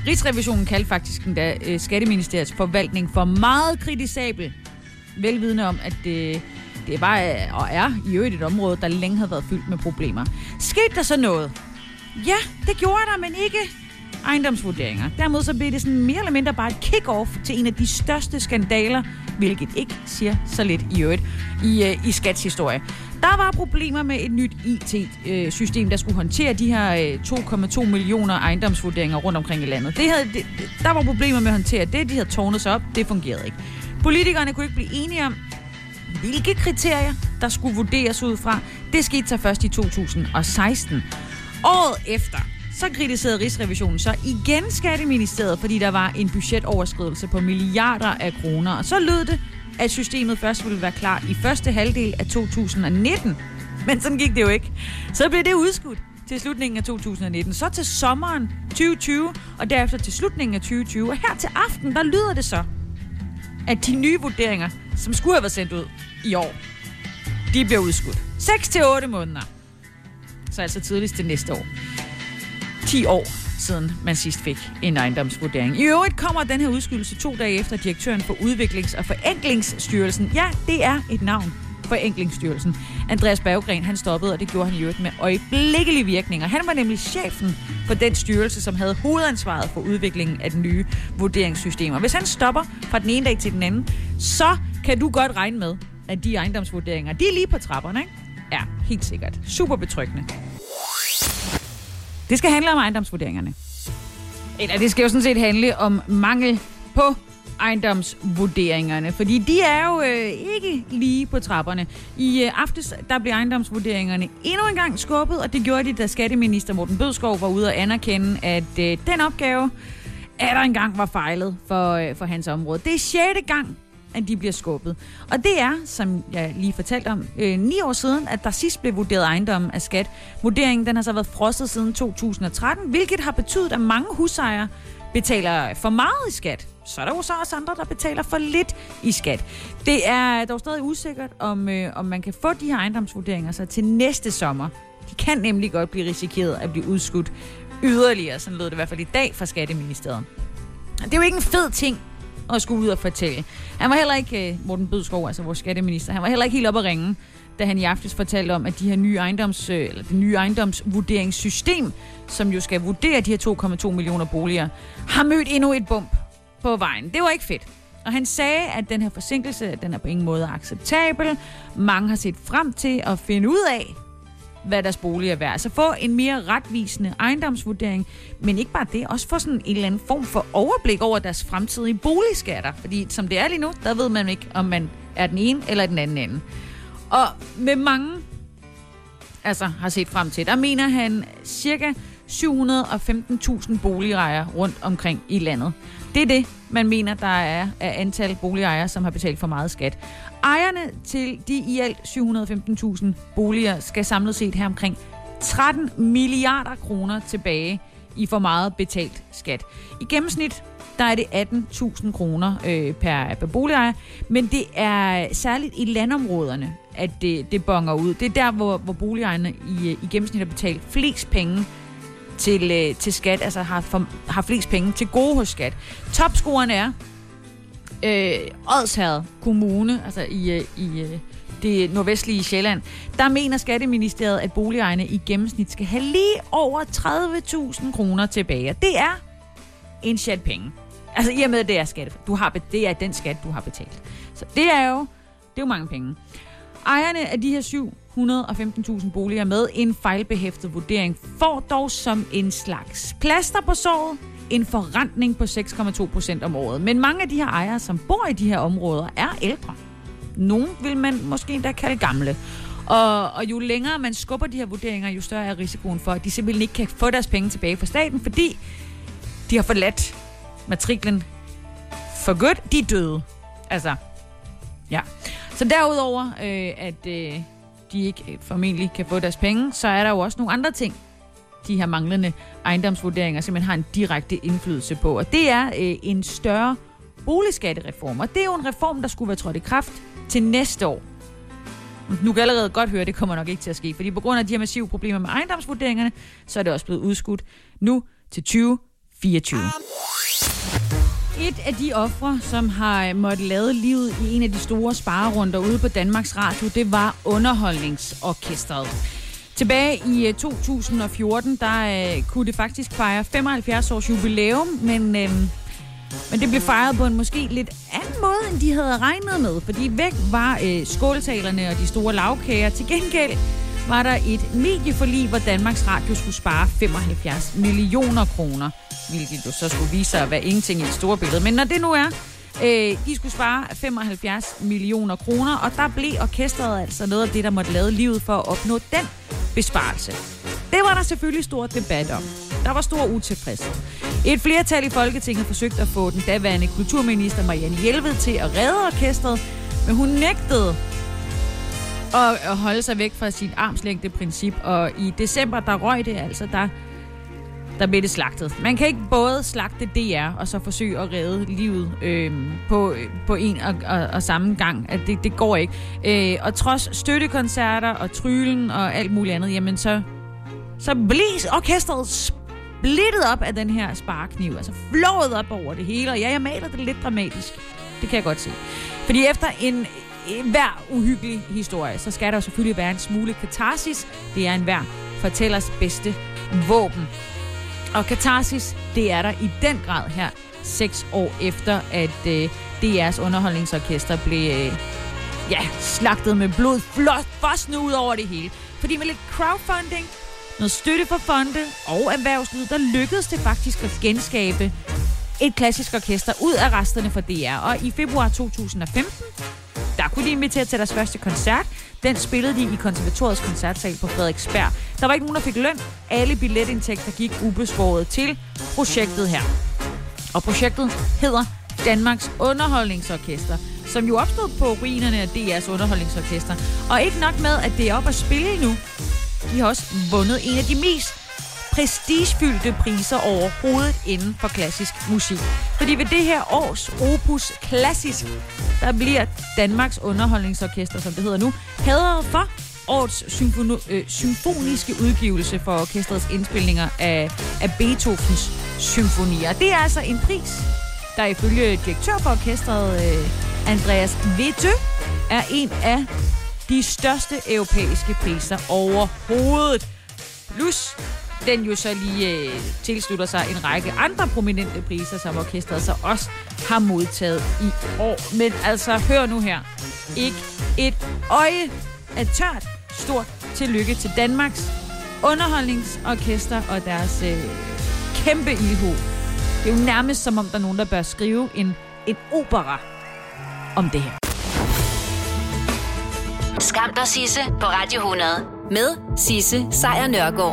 Rigsrevisionen kaldte faktisk den der øh, Skatteministeriets forvaltning for meget kritisabel, velvidende om, at det, det var øh, og er i øvrigt et område, der længe havde været fyldt med problemer. Skete der så noget? Ja, det gjorde der, men ikke ejendomsvurderinger. Dermed så blev det sådan mere eller mindre bare et kick-off til en af de største skandaler, hvilket ikke siger så lidt i øvrigt i, øh, i Skats historie. Der var problemer med et nyt IT-system, der skulle håndtere de her øh, 2,2 millioner ejendomsvurderinger rundt omkring i landet. Det havde, det, der var problemer med at håndtere det, de havde tårnet sig op, det fungerede ikke. Politikerne kunne ikke blive enige om, hvilke kriterier, der skulle vurderes ud fra. Det skete så først i 2016. Året efter, så kritiserede Rigsrevisionen så igen Skatteministeriet, fordi der var en budgetoverskridelse på milliarder af kroner. Og så lød det, at systemet først ville være klar i første halvdel af 2019. Men sådan gik det jo ikke. Så blev det udskudt til slutningen af 2019, så til sommeren 2020, og derefter til slutningen af 2020. Og her til aften, der lyder det så, at de nye vurderinger, som skulle have været sendt ud i år, de bliver udskudt. 6 til 8 måneder. Så altså tidligst det næste år. 10 år siden man sidst fik en ejendomsvurdering. I øvrigt kommer den her udskydelse to dage efter direktøren for Udviklings- og Forenklingsstyrelsen. Ja, det er et navn. Forenklingsstyrelsen. Andreas Berggren, han stoppede, og det gjorde han i øvrigt med øjeblikkelige virkninger. Han var nemlig chefen for den styrelse, som havde hovedansvaret for udviklingen af den nye vurderingssystem. Og hvis han stopper fra den ene dag til den anden, så kan du godt regne med, at de ejendomsvurderinger, de er lige på trapperne, ikke? Ja, helt sikkert. Super betryggende. Det skal handle om ejendomsvurderingerne. Eller det skal jo sådan set handle om mangel på ejendomsvurderingerne, fordi de er jo øh, ikke lige på trapperne. I øh, aftes, der blev ejendomsvurderingerne endnu en gang skubbet, og det gjorde de, da skatteminister Morten Bødskov var ude og anerkende, at øh, den opgave er der engang var fejlet for, øh, for hans område. Det er sjette gang, at de bliver skubbet. Og det er, som jeg lige fortalte om, øh, ni år siden, at der sidst blev vurderet ejendom af skat. Vurderingen den har så været frosset siden 2013, hvilket har betydet, at mange husejere betaler for meget i skat. Så er der jo så også andre, der betaler for lidt i skat. Det er dog stadig usikkert, om, øh, om man kan få de her ejendomsvurderinger så til næste sommer. De kan nemlig godt blive risikeret at blive udskudt yderligere, sådan lød det i hvert fald i dag fra Skatteministeriet. Det er jo ikke en fed ting og skulle ud og fortælle. Han var heller ikke, øh, Morten Bødskov, altså vores skatteminister, han var heller ikke helt op at ringe, da han i aftes fortalte om, at de her nye ejendoms, øh, eller det nye ejendomsvurderingssystem, som jo skal vurdere de her 2,2 millioner boliger, har mødt endnu et bump på vejen. Det var ikke fedt. Og han sagde, at den her forsinkelse, den er på ingen måde acceptabel. Mange har set frem til at finde ud af, hvad deres bolig er værd. Så få en mere retvisende ejendomsvurdering, men ikke bare det, også få sådan en eller anden form for overblik over deres fremtidige boligskatter. Fordi som det er lige nu, der ved man ikke, om man er den ene eller den anden ende. Og med mange altså har set frem til, der mener han cirka 715.000 boligejere rundt omkring i landet. Det er det, man mener, der er af antal boligejere, som har betalt for meget skat. Ejerne til de i alt 715.000 boliger skal samlet set her omkring 13 milliarder kroner tilbage i for meget betalt skat. I gennemsnit der er det 18.000 kroner øh, per, per boligejer, men det er særligt i landområderne, at det, det bonger ud. Det er der, hvor, hvor boligejerne i, i gennemsnit har betalt flest penge til, øh, til skat, altså har, for, har flest penge til gode hos skat. Topscoren er øh, Odsherred Kommune, altså i, øh, i øh, det nordvestlige Sjælland, der mener Skatteministeriet, at boligejerne i gennemsnit skal have lige over 30.000 kroner tilbage. Det er en chat penge. Altså i og med, at det er skat. Du har, det er den skat, du har betalt. Så det er jo, det er jo mange penge. Ejerne af de her 715.000 boliger med en fejlbehæftet vurdering får dog som en slags plaster på såret en forrentning på 6,2 procent om året. Men mange af de her ejere, som bor i de her områder, er ældre. Nogle vil man måske endda kalde gamle. Og, og jo længere man skubber de her vurderinger, jo større er risikoen for, at de simpelthen ikke kan få deres penge tilbage fra staten, fordi de har forladt matriklen for godt. De er døde. Altså, Ja. Så derudover, øh, at øh, de ikke øh, formentlig kan få deres penge, så er der jo også nogle andre ting, de her manglende ejendomsvurderinger simpelthen har en direkte indflydelse på. Og det er øh, en større boligskattereform. Og det er jo en reform, der skulle være trådt i kraft til næste år. Nu kan jeg allerede godt høre, at det kommer nok ikke til at ske, fordi på grund af de her massive problemer med ejendomsvurderingerne, så er det også blevet udskudt nu til 2024. Et af de ofre, som har måttet lade livet i en af de store sparerunder ude på Danmarks Radio, det var Underholdningsorkestret. Tilbage i øh, 2014, der øh, kunne det faktisk fejre 75 års jubilæum, men, øh, men det blev fejret på en måske lidt anden måde, end de havde regnet med. Fordi væk var øh, skåltalerne og de store lavkager. Til gengæld var der et medieforlig, hvor Danmarks Radio skulle spare 75 millioner kroner. Hvilket jo så skulle vise sig at være ingenting i det store billede. Men når det nu er, øh, de skulle spare 75 millioner kroner, og der blev orkestret altså noget af det, der måtte lade livet for at opnå den besparelse. Det var der selvfølgelig stor debat om. Der var stor utilfredshed. Et flertal i Folketinget forsøgte at få den daværende kulturminister Marianne Hjelved til at redde orkestret, men hun nægtede at holde sig væk fra sit armslængde princip, og i december, der røg det altså, der, der blev det slagtet. Man kan ikke både slagte DR og så forsøge at redde livet øh, på, på en og, og, og samme gang. At det, det går ikke. Øh, og trods støttekoncerter og trylen og alt muligt andet, jamen så, så blev orkestret splittet op af den her sparekniv. Altså flået op over det hele. Og ja, jeg maler det lidt dramatisk. Det kan jeg godt se. Fordi efter en hver uhyggelig historie, så skal der jo selvfølgelig være en smule katarsis. Det er en hver fortællers bedste våben. Og katarsis, det er der i den grad her, seks år efter, at øh, DR's underholdningsorkester blev øh, ja, slagtet med blod, flot, fossende ud over det hele. Fordi med lidt crowdfunding, noget støtte fra fonde og erhvervslivet, der lykkedes det faktisk at genskabe et klassisk orkester ud af resterne fra DR. Og i februar 2015, der kunne de invitere til deres første koncert. Den spillede de i konservatoriets koncertsal på Frederiksberg. Der var ikke nogen, der fik løn. Alle billetindtægter gik ubeskåret til projektet her. Og projektet hedder Danmarks Underholdningsorkester, som jo opstod på ruinerne af DR's Underholdningsorkester. Og ikke nok med, at det er op at spille nu. De har også vundet en af de mest prestigefyldte priser overhovedet inden for klassisk musik. Fordi ved det her års Opus Klassisk, der bliver Danmarks Underholdningsorkester, som det hedder nu, hædret for årets symfoni- øh, symfoniske udgivelse for orkestrets indspilninger af, af Beethovens symfonier. Det er altså en pris, der ifølge direktør for orkestret, øh, Andreas Witte, er en af de største europæiske priser overhovedet. Plus den jo så lige øh, tilslutter sig en række andre prominente priser, som orkestret så også har modtaget i år. Men altså, hør nu her. Ikke et øje er tørt. Stort tillykke til Danmarks underholdningsorkester og deres øh, kæmpe ildhu. Det er jo nærmest som om, der er nogen, der bør skrive en, en opera om det her. Skam dig, Sisse, på Radio 100. Med Sisse Sejr Nørgaard.